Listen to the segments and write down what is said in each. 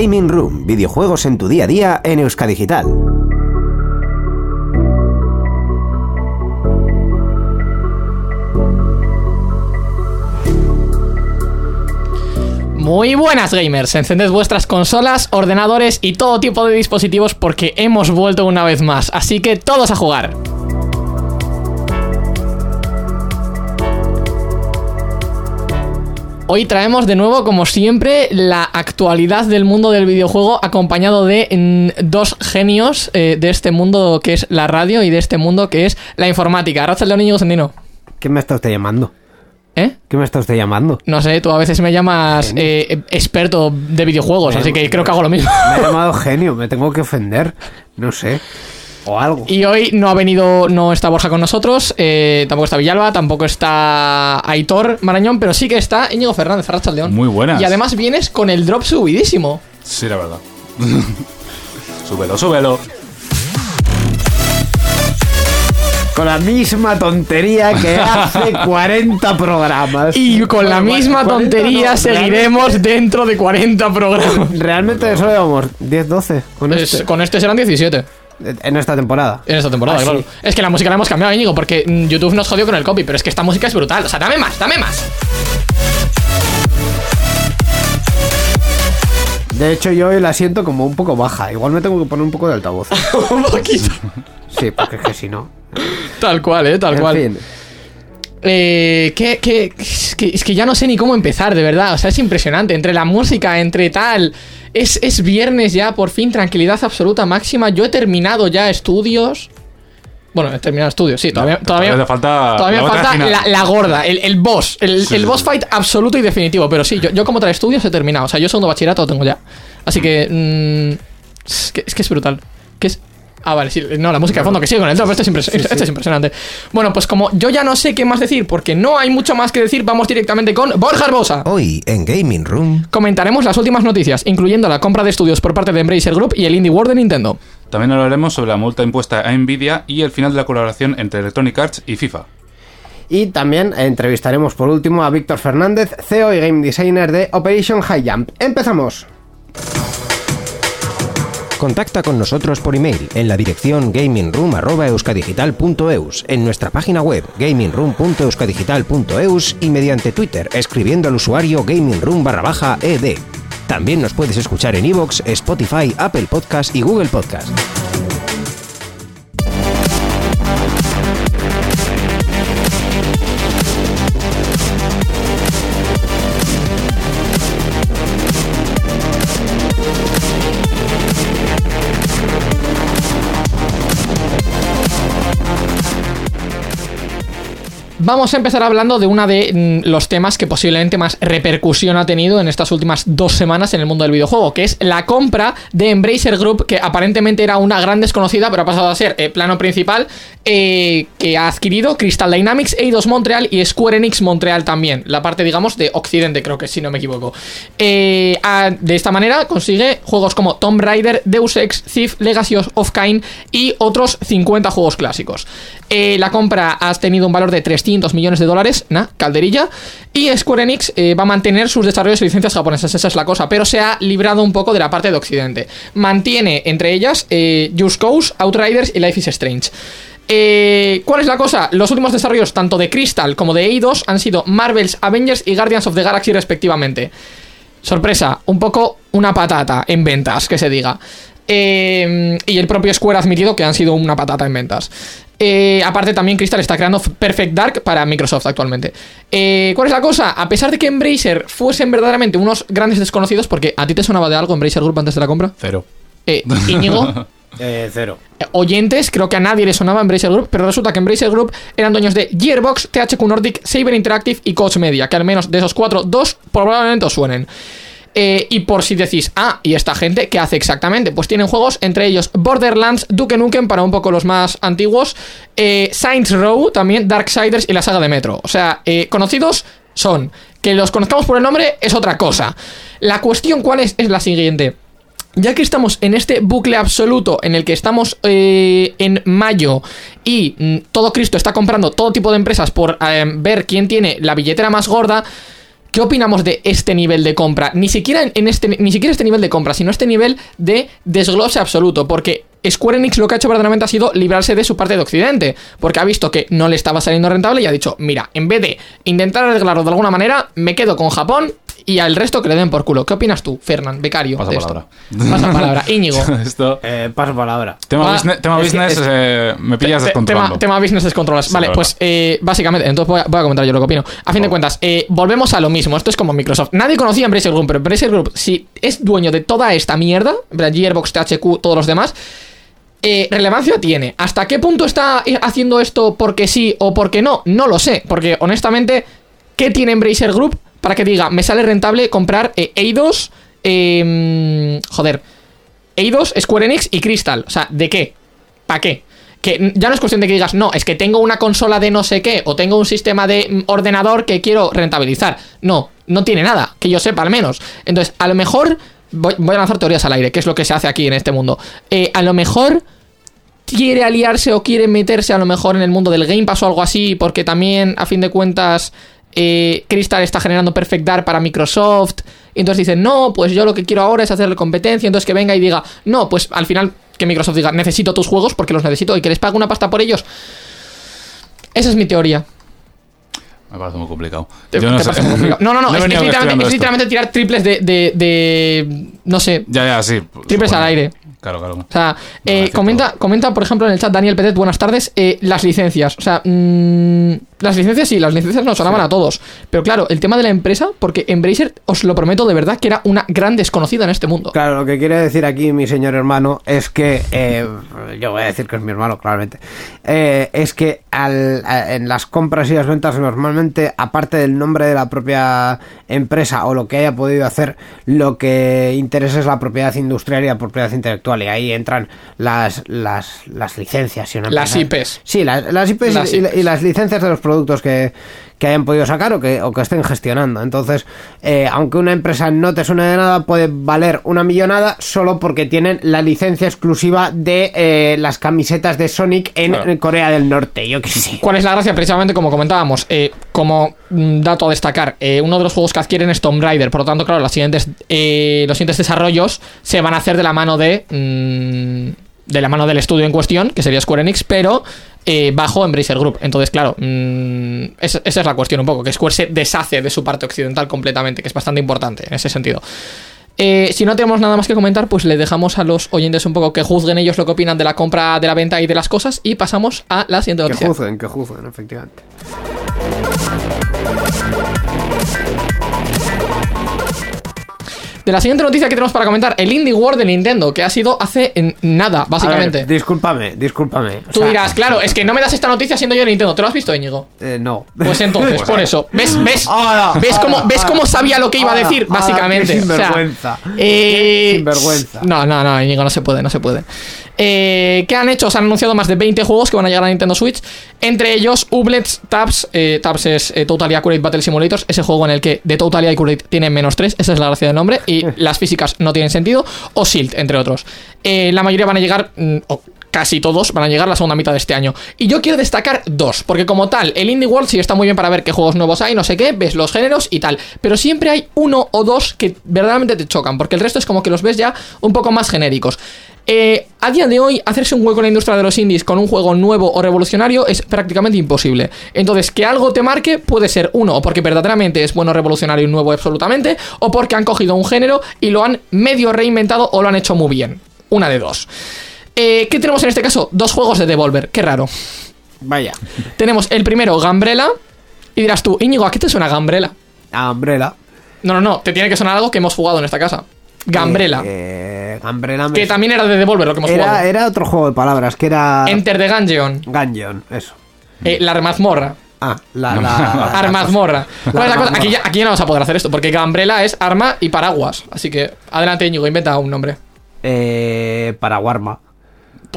Gaming Room, videojuegos en tu día a día en Euskadigital. Muy buenas gamers, encended vuestras consolas, ordenadores y todo tipo de dispositivos porque hemos vuelto una vez más, así que todos a jugar. Hoy traemos de nuevo, como siempre, la actualidad del mundo del videojuego acompañado de mm, dos genios eh, de este mundo que es la radio y de este mundo que es la informática. Raza León y Sendino. ¿Qué me está usted llamando? ¿Eh? ¿Qué me está usted llamando? No sé, tú a veces me llamas eh, experto de videojuegos, así que creo que hago lo mismo. Me ha llamado genio, me tengo que ofender. No sé. O algo. Y hoy no ha venido, no está Borja con nosotros, eh, tampoco está Villalba, tampoco está Aitor Marañón, pero sí que está Íñigo Fernández, Racha León. Muy buenas. Y además vienes con el drop subidísimo. Sí, la verdad. súbelo, súbelo. Con la misma tontería que hace 40 programas. Y con la misma 40 tontería no, seguiremos dentro de 40 programas. Realmente solo llevamos 10, 12 con Es- este. con este serán 17 En esta temporada. en esta temporada, Ah, claro. sí. Es que la música la hemos cambiado, Íñigo, porque mm, YouTube nos jodió con el copy, pero es que esta música es brutal. O sea, dame más, dame más. De hecho, yo hoy la siento como un poco baja. Igual me tengo que poner un poco de altavoz. Un poquito. Sí, porque es que si no. Tal cual, eh, tal En cual. fin. Eh, que, que- es que, es que ya no sé ni cómo empezar, de verdad. O sea, es impresionante. Entre la música, entre tal. Es, es viernes ya, por fin, tranquilidad absoluta máxima. Yo he terminado ya estudios. Bueno, he terminado estudios, sí, todavía, No, todavía, todavía falta todavía la falta la, la gorda, el, el boss, el, Sí, el sí, boss sí. fight absoluto y definitivo. Pero sí, yo, yo como tal estudios he terminado. O sea, yo segundo bachillerato lo tengo ya. Así que. mm, es que. Es que es brutal. Que es. Ah, vale, sí, no, la música de fondo que sigue con el drop, esto es, impres- esto es impresionante. Bueno, pues como yo ya no sé qué más decir, porque no hay mucho más que decir, vamos directamente con Borja Arbosa. Hoy en Gaming Room. Comentaremos las últimas noticias, incluyendo la compra de estudios por parte de Embracer Group y el Indie World de Nintendo. También hablaremos sobre la multa impuesta a Nvidia y el final de la colaboración entre Electronic Arts y FIFA. Y también entrevistaremos por último a Víctor Fernández, CEO y Game Designer de Operation High Jump. ¡Empezamos! Contacta con nosotros por email en la dirección gamingroom.euskadigital.eus, en nuestra página web gamingroom.euskadigital.eus y mediante Twitter escribiendo al usuario gamingroom barra baja ed. También nos puedes escuchar en iVoox, Spotify, Apple Podcast y Google Podcast. Vamos a empezar hablando de una de mm, los temas que posiblemente más repercusión ha tenido en estas últimas dos semanas en el mundo del videojuego, que es la compra de Embracer Group, que aparentemente era una gran desconocida, pero ha pasado a ser eh, plano principal, eh, que ha adquirido Crystal Dynamics, Eidos Montreal y Square Enix Montreal también, la parte, digamos, de Occidente, creo que si no me equivoco. Eh, de esta manera consigue juegos como Tomb Raider, Deus Ex, Thief, Legacy of Kain y otros 50 juegos clásicos. Eh, la compra ha tenido un valor de 300 millones de dólares, na, calderilla, y Square Enix eh, va a mantener sus desarrollos y licencias japonesas, esa es la cosa, pero se ha librado un poco de la parte de Occidente. Mantiene entre ellas eh, Just Cause, Outriders y Life is Strange. Eh, ¿Cuál es la cosa? Los últimos desarrollos, tanto de Crystal como de Eidos, han sido Marvel's Avengers y Guardians of the Galaxy respectivamente. Sorpresa, un poco una patata en ventas, que se diga. Eh, y el propio Square ha admitido que han sido una patata en ventas. Eh, aparte, también Crystal está creando Perfect Dark para Microsoft actualmente. Eh, ¿Cuál es la cosa? A pesar de que Embracer fuesen verdaderamente unos grandes desconocidos, porque a ti te sonaba de algo Embracer Group antes de la compra, Cero. eh, Íñigo, Eh, cero. eh, oyentes, creo que a nadie le sonaba Embracer Group, pero resulta que Embracer Group eran dueños de Gearbox, THQ Nordic, Saber Interactive y Coach Media, que al menos de esos cuatro, dos probablemente os suenen. Eh, y por si decís, ah, ¿y esta gente qué hace exactamente? Pues tienen juegos, entre ellos Borderlands, Duke Nukem, para un poco los más antiguos, eh, Saints Row, también Darksiders y la saga de Metro. O sea, eh, conocidos son. Que los conozcamos por el nombre es otra cosa. La cuestión, ¿cuál es? Es la siguiente. Ya que estamos en este bucle absoluto en el que estamos en mayo y mm, todo Cristo está comprando todo tipo de empresas por ver quién tiene la billetera más gorda, ¿Qué opinamos de este nivel de compra? Ni siquiera en este, ni siquiera este nivel de compra, sino este nivel de desglose absoluto. Porque Square Enix lo que ha hecho verdaderamente ha sido librarse de su parte de Occidente. Porque ha visto que no le estaba saliendo rentable y ha dicho, mira, en vez de intentar arreglarlo de alguna manera, me quedo con Japón y al resto que le den por culo. ¿Qué opinas tú, Fernán, becario? Pasa de palabra. Esto? Pasa palabra. Íñigo. Esto. Eh, paso palabra. Tema, Ah, business, tema business, es- eh, me pillas descontrolando. Tema, tema business descontrolas. Sí, vale, pues eh, básicamente, entonces voy a, voy a comentar yo lo que opino. A fin de cuentas, eh, volvemos a lo mismo. Esto es como Microsoft. Nadie conocía a Embracer Group, pero Embracer Group, si es dueño de toda esta mierda, Gearbox, THQ, todos los demás, eh, relevancia tiene. ¿Hasta qué punto está haciendo esto porque sí o porque no? No lo sé, porque honestamente, ¿qué tiene Embracer Group para que diga, me sale rentable comprar eh, Eidos, eh, joder, Eidos, Square Enix y Crystal? O sea, ¿de qué? ¿Para qué? Que ya no es cuestión de que digas, no, es que tengo una consola de no sé qué, o tengo un sistema de mm, ordenador que quiero rentabilizar. No, no tiene nada, que yo sepa al menos. Entonces, a lo mejor, voy, a lanzar teorías al aire, que es lo que se hace aquí en este mundo. Eh, a lo mejor quiere aliarse o quiere meterse a lo mejor en el mundo del Game Pass o algo así, porque también, a fin de cuentas, eh, Crystal está generando Perfect Dark para Microsoft. Y entonces dicen, no, pues yo lo que quiero ahora es hacerle competencia. Entonces que venga y diga, no, pues al final que Microsoft diga, necesito tus juegos porque los necesito y que les pague una pasta por ellos. Esa es mi teoría. Me parece muy complicado. ¿Te- Yo no te sé. parece muy complicado? No, no, no, es, literalmente, es tirar triples de, de, de- no sé, Ya, ya, sí. triples supongo. al aire. Claro, claro. O sea, eh, comenta, comenta, por ejemplo, en el chat Daniel Petet, buenas tardes, eh, las licencias. O sea, mm, las licencias sí, las licencias nos sonaban a todos. Pero claro, el tema de la empresa, porque Embracer, os lo prometo de verdad, que era una gran desconocida en este mundo. Claro, lo que quiere decir aquí mi señor hermano es que, eh, yo voy a decir que es mi hermano, claramente, eh, es que al- a- en las compras y las ventas normalmente, aparte del nombre de la propia empresa o lo que haya podido hacer, lo que interesa es la propiedad industrial y la propiedad intelectual y ahí entran las, las, las licencias. y una Las empresa- IPs. Sí, las, las IPs, Las y, y- IPs. y las licencias de los productos que, que hayan podido sacar o que, o que estén gestionando. Entonces, eh, aunque una empresa no te suene de nada, puede valer una millonada solo porque tienen la licencia exclusiva de eh, las camisetas de Sonic en Claro. Corea del Norte. Yo qué sé. ¿Cuál es la gracia? Precisamente como comentábamos, eh, como mm, dato a destacar, eh, uno de los juegos que adquieren es Tomb Raider, por lo tanto, claro, los siguientes, eh, los siguientes desarrollos se van a hacer de la mano de. mm, de la mano del estudio en cuestión, que sería Square Enix, pero eh, bajo Embracer Group. Entonces, claro, mm, esa, esa es la cuestión un poco, que Square se deshace de su parte occidental completamente, que es bastante importante en ese sentido. Eh, si no tenemos nada más que comentar, pues le dejamos a los oyentes un poco que juzguen ellos lo que opinan de la compra, de la venta y de las cosas, y pasamos a la siguiente Que noticia. juzguen, que juzguen, efectivamente. De la siguiente noticia que tenemos para comentar, el Indie World de Nintendo, que ha sido hace en nada, A básicamente. ver, discúlpame, discúlpame. O Tú sea, dirás, claro, es que no me das esta noticia siendo yo de Nintendo. ¿Te lo has visto, Íñigo? eh, no. Pues entonces, por eso. ¿Ves, ves, Ahora, ves, ahora, cómo, ¿ves cómo sabía lo que iba a decir, básicamente? qué O sea, sinvergüenza. eh, Qué sinvergüenza. No, no, no, Íñigo, no se puede, no se puede. Eh, ¿Qué han hecho? Se han anunciado más de 20 juegos que van a llegar a Nintendo Switch. Entre ellos, Ublets Tabs. Eh, Tabs es eh, Totally Accurate Battle Simulators. Ese juego en el que de Totally Accurate tiene menos 3. Esa es la gracia del nombre. Y las físicas no tienen sentido. O Shield, entre otros. Eh, la mayoría van a llegar. mm, o casi todos van a llegar la segunda mitad de este año. Y yo quiero destacar dos. Porque como tal, el Indie World sí está muy bien para ver qué juegos nuevos hay, no sé qué, ves los géneros y tal. Pero siempre hay uno o dos que verdaderamente te chocan. Porque el resto es como que los ves ya un poco más genéricos. Eh, a día de hoy, hacerse un hueco en la industria de los indies con un juego nuevo o revolucionario es prácticamente imposible. Entonces, que algo te marque puede ser uno, o porque verdaderamente es bueno, revolucionario y nuevo absolutamente, o porque han cogido un género y lo han medio reinventado o lo han hecho muy bien. Una de dos. Eh, ¿Qué tenemos en este caso? Dos juegos de Devolver. Qué raro. Vaya. Tenemos el primero, Gambrela. Y dirás tú, Íñigo, ¿a qué te suena Gambrela? A Umbrella. No, no, no. Te tiene que sonar algo que hemos jugado en esta casa. Gambrela. Eh, eh, que también era de Devolver lo que hemos era, jugado. era otro juego de palabras, que era Enter the Gungeon. Gungeon, eso. Eh, la mazmorra. Ah, la... la Armazmorra. ¿Cuál es la cosa? Armazmorra. Aquí ya, aquí ya no vamos a poder hacer esto, porque Gambrela es arma y paraguas. Así que, adelante, Íñigo, inventa un nombre. Eh, para Warma.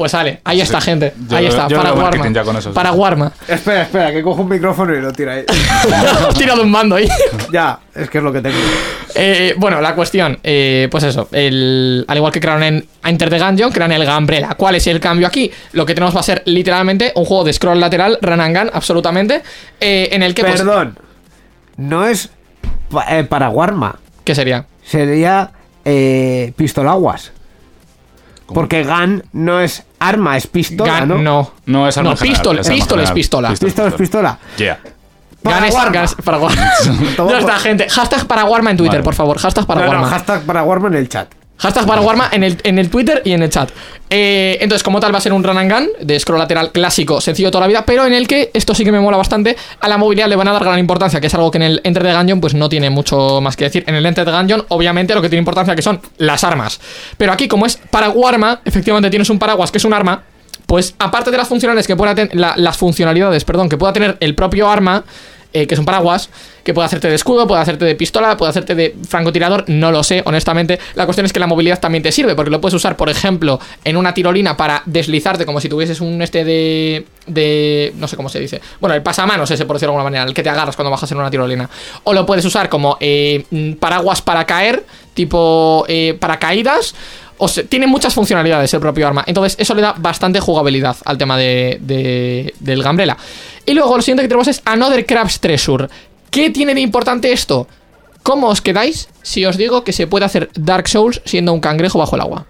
Pues sale, ahí Sí, está, sí. gente. Yo ahí está, yo para Warma. marketing ya con eso, sí. Para Warma. Espera, espera, que cojo un micrófono y lo tira ahí. Tira de un mando ahí. ya, es que es lo que tengo. Eh, bueno, la cuestión, eh, pues eso, el, al igual que crearon en Enter the Gungeon, crean el Gambrella. ¿Cuál es el cambio aquí? Lo que tenemos va a ser literalmente un juego de scroll lateral, run and gun, absolutamente, eh, en el que... pues, Perdón. No es pa- eh, para Warma. ¿Qué sería? Sería eh, pistolaguas. Porque gun no es arma, es pistola, Gun, ¿no? no. No, es arma No, general, pistol, es arma pistol es pistola. Pistola es pistola. Yeah. Para Gun es- Warma. para Warma. Ya está, gente. Hashtag para Warma en Twitter, Vale. por favor. Hashtag para No, no, Warma. hashtag para Warma en el chat. Hashtag para Warma en el, en el Twitter y en el chat. Eh, entonces, como tal, va a ser un run and gun de scroll lateral clásico, sencillo toda la vida, pero en el que, esto sí que me mola bastante, a la movilidad le van a dar gran importancia, que es algo que en el Enter the Gungeon pues no tiene mucho más que decir. En el Enter the Gungeon, obviamente, lo que tiene importancia que son las armas. Pero aquí, como es para Warma, efectivamente tienes un paraguas que es un arma, pues aparte de las funcionalidades que pueda tener, la- las funcionalidades, perdón, que pueda tener el propio arma, eh, que es un paraguas, que puede hacerte de escudo, puede hacerte de pistola, puede hacerte de francotirador, no lo sé, honestamente. La cuestión es que la movilidad también te sirve, porque lo puedes usar, por ejemplo, en una tirolina para deslizarte como si tuvieses un este de. de. no sé cómo se dice. Bueno, el pasamanos ese, por decirlo de alguna manera, el que te agarras cuando bajas en una tirolina. O lo puedes usar como eh, mm, paraguas para caer, tipo eh, paracaídas. O sea, tiene muchas funcionalidades el propio arma. Entonces, eso le da bastante jugabilidad al tema de, de- del Gambrela. Y luego, lo siguiente que tenemos es Another Crab's Treasure. ¿Qué tiene de importante esto? ¿Cómo os quedáis si os digo que se puede hacer Dark Souls siendo un cangrejo bajo el agua?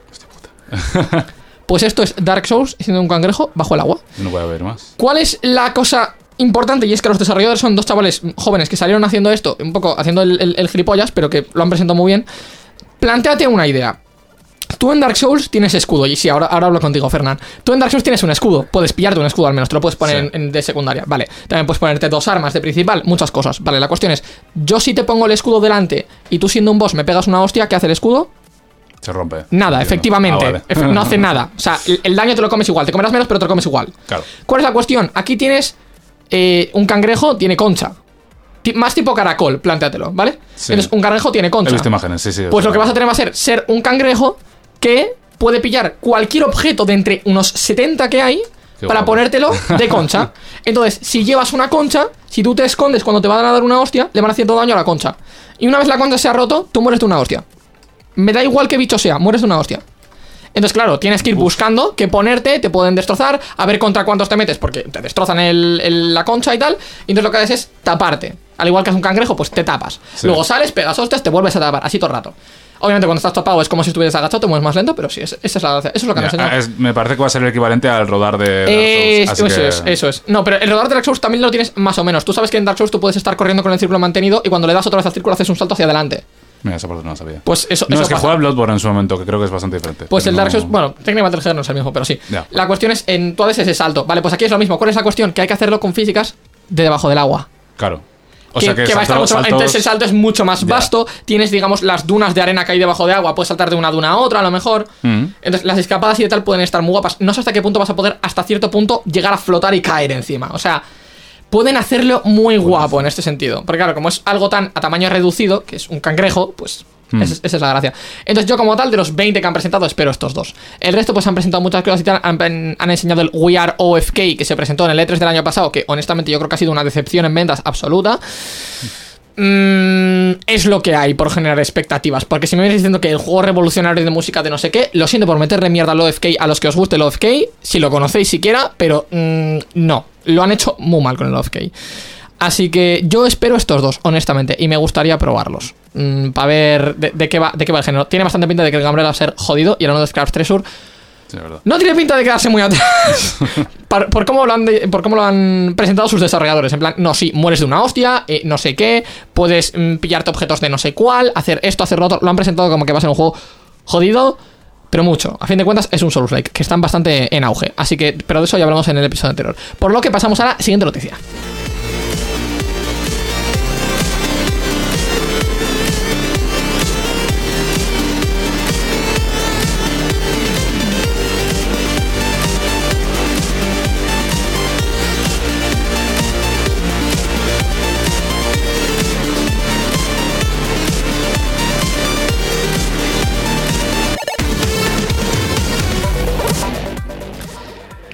Pues esto es Dark Souls siendo un cangrejo bajo el agua. No voy a ver más. ¿Cuál es la cosa importante? Y es que los desarrolladores son dos chavales jóvenes que salieron haciendo esto, un poco haciendo el, el- el gilipollas, pero que lo han presentado muy bien. Plantéate una idea. Tú en Dark Souls tienes escudo, y sí, ahora, ahora hablo contigo, Fernán. Tú en Dark Souls tienes un escudo, puedes pillarte un escudo al menos, te lo puedes poner Sí. en, en- de secundaria, vale. También puedes ponerte dos armas de principal, muchas cosas. Vale, la cuestión es, yo si te pongo el escudo delante y tú siendo un boss me pegas una hostia, ¿qué hace el escudo? Se rompe. Nada, efectivamente. Ah, vale. No hace nada. O sea, el, el daño te lo comes igual. Te comerás menos, pero te lo comes igual. Claro. ¿Cuál es la cuestión? Aquí tienes eh, un cangrejo, tiene concha. Más tipo caracol, plantéatelo, ¿vale? Sí. Entonces, un cangrejo tiene He concha. visto imágenes, sí, sí. Pues lo que vas a tener va a ser ser un cangrejo que puede pillar cualquier objeto de entre unos 70 que hay Qué para guapo. ponértelo de concha. Entonces, si llevas una concha, si tú te escondes cuando te van a dar una hostia, le van a hacer todo daño a la concha. Y una vez la concha se ha roto, tú mueres de una hostia. Me da igual qué bicho sea, mueres de una hostia. Entonces, claro, tienes que ir buscando qué ponerte, te pueden destrozar, a ver contra cuántos te metes, porque te destrozan el- el- la concha y tal. Y entonces lo que haces es taparte. Al igual que es un cangrejo, pues te tapas. Sí. Luego sales, pegas hostias, te vuelves a tapar, así todo el rato. Obviamente, cuando estás tapado es como si estuvieras agachado, te mueves más lento, pero sí, es- esa es la. Eso es lo que han enseñado. ah, es- me parece que va a ser el equivalente al rodar de Dark Es- Souls, así eso que- es, eso es. No, pero el rodar de Dark Souls también lo tienes más o menos. Tú sabes que en Dark Souls tú puedes estar corriendo con el círculo mantenido y cuando le das otra vez al círculo haces un salto hacia adelante. Mira, esa parte no la sabía. Pues eso, no, eso es que pasa. juega Bloodborne en su momento, que creo que es bastante diferente. Pues el Dark Souls, bueno, técnicamente el género no es el mismo, pero sí. La cuestión es, en tú haces ese salto. Vale, pues aquí es lo mismo. ¿Cuál es la cuestión? Que hay que hacerlo con físicas de debajo del agua. Claro. O que, sea que, que va a estar mucho Entonces el salto es mucho más Ya. vasto. Tienes, digamos, las dunas de arena que hay debajo de agua. Puedes saltar de una duna a otra, a lo mejor. Mm. Entonces las escapadas y de tal pueden estar muy guapas. No sé hasta qué punto vas a poder, hasta cierto punto, llegar a flotar y caer encima. O sea, pueden hacerlo muy guapo en este sentido. Porque claro, como es algo tan a tamaño reducido, que es un cangrejo, pues... Hmm. esa es- la gracia. Entonces yo como tal, de los 20 que han presentado, espero estos dos. El resto pues han presentado muchas cosas y tal. Han, han enseñado el We Are OFK que se presentó en el E3 del año pasado, que honestamente yo creo que ha sido una decepción en ventas absoluta. Mm, es lo que hay por generar expectativas. Porque si me vienes diciendo que el juego revolucionario de música de no sé qué, lo siento por meterle mierda al OFK a los que os guste el OFK, si lo conocéis siquiera, pero mm, no, lo han hecho muy mal con el OFK. Así que yo espero estos dos, honestamente, y me gustaría probarlos. Para ver de, de qué va, de qué va el género. Tiene bastante pinta de que el Gambrel va a ser jodido y el uno de Scraps Treasure Sí, no tiene pinta de quedarse muy atrás. por, por cómo lo han de- por cómo lo han presentado sus desarrolladores. En plan, no, sí, mueres de una hostia, eh, no sé qué, puedes mm, pillarte objetos de no sé cuál, hacer esto, hacer lo otro. Lo han presentado como que va a ser un juego jodido, pero mucho. A fin de cuentas, es un Souls-like, que están bastante en auge. Así que, pero de eso ya hablamos en el episodio anterior. Por lo que pasamos a la siguiente noticia.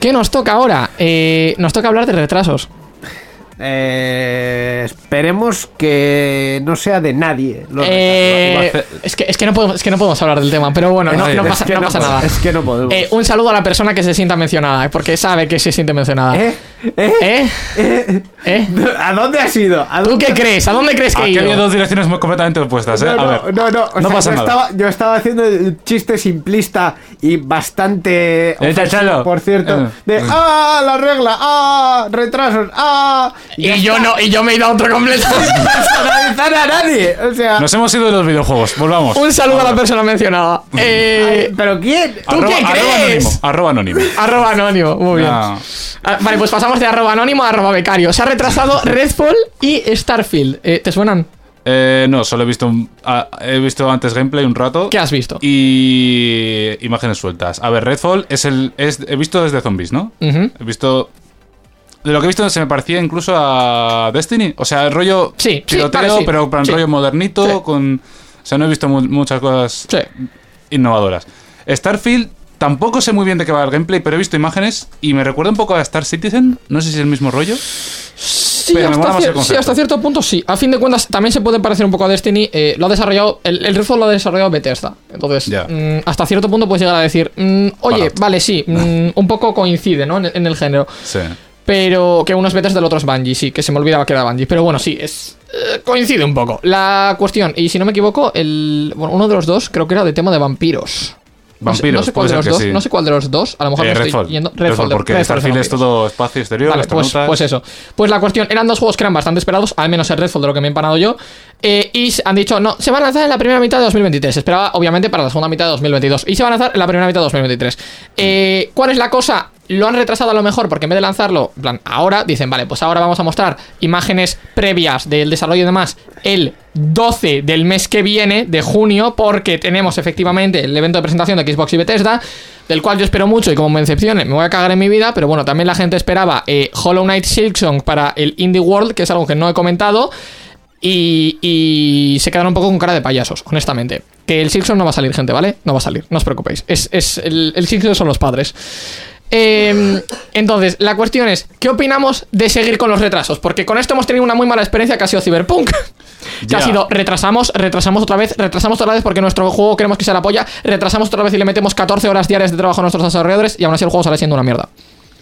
¿Qué nos toca ahora? Eh, nos toca hablar de retrasos. Eh, esperemos que no sea de nadie. Eh, es, que, es, que no podemos, es que no podemos hablar del tema, pero bueno, no, pasa, no nada. es que no podemos. Eh, un saludo a la persona que se sienta mencionada, porque sabe que se siente mencionada. ¿Eh? ¿Eh? ¿Eh? ¿Eh? ¿A dónde has ido? ¿A ¿Tú qué crees? ¿A dónde crees que he Aquí ido? dos direcciones muy completamente opuestas, ¿eh? No, a no, ver. no, no, o no sea, pasa yo nada. Estaba, yo estaba haciendo el chiste simplista y bastante. Eh, ofensivo. Por cierto, Eh. de ¡ah! La regla, ¡ah! Retrasos, ¡ah! Y yo no, y yo me he ido a otro completo. Sin personalizar a nadie. O sea. Nos hemos ido de los videojuegos, volvamos. un saludo a la persona mencionada. Eh, ay, ¿Pero quién? ¿Tú Arroba- qué arroba crees? anónimo, arroba anónimo. Arroba anónimo, muy bien. Ah. Ah, vale, pues pasamos de arroba anónimo a arroba becario. Se ha retrasado Redfall y Starfield. Eh, ¿Te suenan? Eh, no, solo he visto un- ah, he visto antes gameplay un rato. ¿Qué has visto? Y imágenes sueltas. A ver, Redfall es el es, he visto desde zombies, ¿no? He visto de lo que he visto se me parecía incluso a Destiny, o sea, el rollo Sí, tiroteo, sí. pero en Sí. rollo modernito con o sea, no he visto mu- muchas cosas Sí. innovadoras. Starfield tampoco sé muy bien de qué va el gameplay, pero he visto imágenes y me recuerda un poco a Star Citizen, no sé si es el mismo rollo. Sí, Pero hasta, más el sí, hasta cierto punto sí. A fin de cuentas, también se puede parecer un poco a Destiny. eh, lo ha desarrollado. El, el Redfall lo ha desarrollado Bethesda. Entonces, mm, hasta cierto punto puedes llegar a decir, mm, oye, vale, sí, mm, un poco coincide, ¿no? En, el- en el género. Sí. Pero que uno es Bethesda, del otro es Bungie, sí, que se me olvidaba que era Bungie. Pero bueno, sí, es. eh, coincide un poco. La cuestión, y si no me equivoco, el. Bueno, uno de los dos creo que era de tema de vampiros. No sé- Vampiros, no sé, cuál de los dos, sí. no sé cuál de los dos, a lo mejor Eh, me estoy Redfall. yendo. Redfall, porque Redfall de Starfield es todo espacio exterior, Vale, pues, pues eso. Pues la cuestión, eran dos juegos que eran bastante esperados, al menos el Redfall de lo que me he empanado yo. eh, y han dicho, no, se van a lanzar en la primera mitad de 2023. Se esperaba, obviamente, para la segunda mitad de 2022. Y se van a lanzar en la primera mitad de 2023. Eh, ¿Cuál es la cosa? Lo han retrasado a lo mejor porque en vez de lanzarlo, plan, ahora, dicen, vale, pues ahora vamos a mostrar imágenes previas del desarrollo y demás el 12 del mes que viene, de junio, porque tenemos efectivamente el evento de presentación de Xbox y Bethesda, del cual yo espero mucho y como me decepcione me voy a cagar en mi vida, pero bueno, también la gente esperaba eh, Hollow Knight Silksong para el Indie World, que es algo que no he comentado, y, y se quedaron un poco con cara de payasos, honestamente. Que el Silksong no va a salir, gente, ¿vale? No va a salir, no os preocupéis. Es, es el, el Silksong son los padres. Eh, entonces, la cuestión es, ¿qué opinamos de seguir con los retrasos? Porque con esto hemos tenido una muy mala experiencia que ha sido Cyberpunk. Que ha sido, retrasamos, retrasamos otra vez, retrasamos otra vez porque nuestro juego queremos que sea la polla, retrasamos otra vez y le metemos 14 horas diarias de trabajo a nuestros desarrolladores y aún así el juego sale siendo una mierda.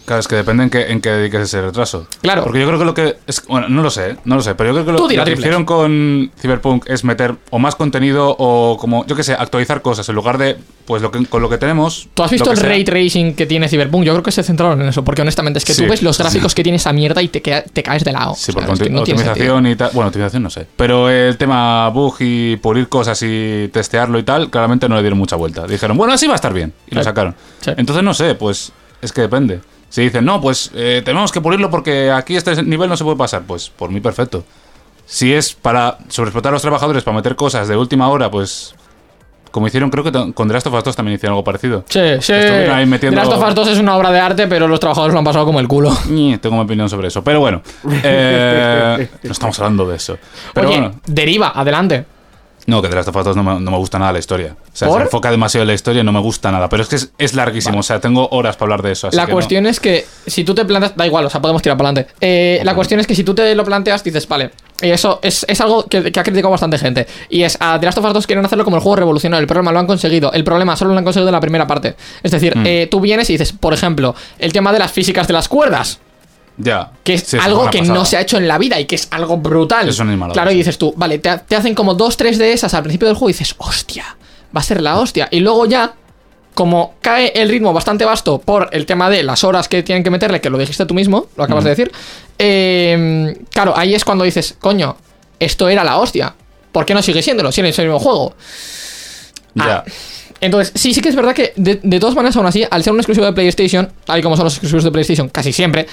Claro, es que depende en qué, en qué dediques ese retraso. Claro. Porque yo creo que lo que. Es, bueno, no lo sé, no lo sé, pero yo creo que lo, que hicieron con Cyberpunk es meter o más contenido o como, yo qué sé, actualizar cosas en lugar de, pues lo que, con lo que tenemos. ¿Tú has visto el sea. ray tracing que tiene Cyberpunk? Yo creo que se centraron en eso, porque honestamente es que Sí. tú ves los gráficos que tiene esa mierda y te, queda- te caes de lado. Sí, O sea, por no optimización y tal. Bueno, optimización no sé. Pero el tema bug y pulir cosas y testearlo y tal, claramente no le dieron mucha vuelta. Dijeron, bueno, así va a estar bien. Y lo sacaron. Entonces no sé, pues es que depende. Si dicen, no, pues eh, tenemos que pulirlo porque aquí este nivel no se puede pasar, pues por mí perfecto. Si es para sobreexplotar a los trabajadores, para meter cosas de última hora, pues como hicieron, creo que con The Last of Us 2 también hicieron algo parecido. Sí, sí. Ahí metiendo- The Last of Us 2 es una obra de arte, pero los trabajadores lo han pasado como el culo. Tengo mi opinión sobre eso. Pero bueno, eh, no estamos hablando de eso. Pero Oye, bueno, deriva, adelante. No, que of Us 2 no me, no me gusta nada la historia. O sea, ¿Por? se enfoca demasiado en la historia y no me gusta nada. Pero es que es, es larguísimo. O sea, tengo horas para hablar de eso. así La que cuestión es que si tú te planteas, da igual, o sea, podemos tirar para adelante. Eh, la cuestión es que si tú te lo planteas, dices, vale, y eso es, es algo que, que ha criticado bastante gente. Y es, a The Last of Us 2 quieren hacerlo como el juego revolucionario. El problema lo han conseguido. El problema solo lo han conseguido en la primera parte. Es decir, Mm. eh, tú vienes y dices, por ejemplo, el tema de las físicas de las cuerdas. Ya. Que es Sí, algo que pasada. no se ha hecho en la vida y que es algo brutal. Es animalada, Claro, y dices tú, vale, te, te hacen como dos, tres de esas al principio del juego y dices, hostia, va a ser la hostia. Y luego ya, como cae el ritmo bastante vasto por el tema de las horas que tienen que meterle, que lo dijiste tú mismo, lo acabas de decir, eh, claro, ahí es cuando dices, coño, esto era la hostia. ¿Por qué no sigue siéndolo? Si es el mismo juego. Ya. Entonces, sí, sí que es verdad que de, de todas maneras, aún así, al ser un exclusivo de PlayStation, tal y como son los exclusivos de PlayStation casi siempre,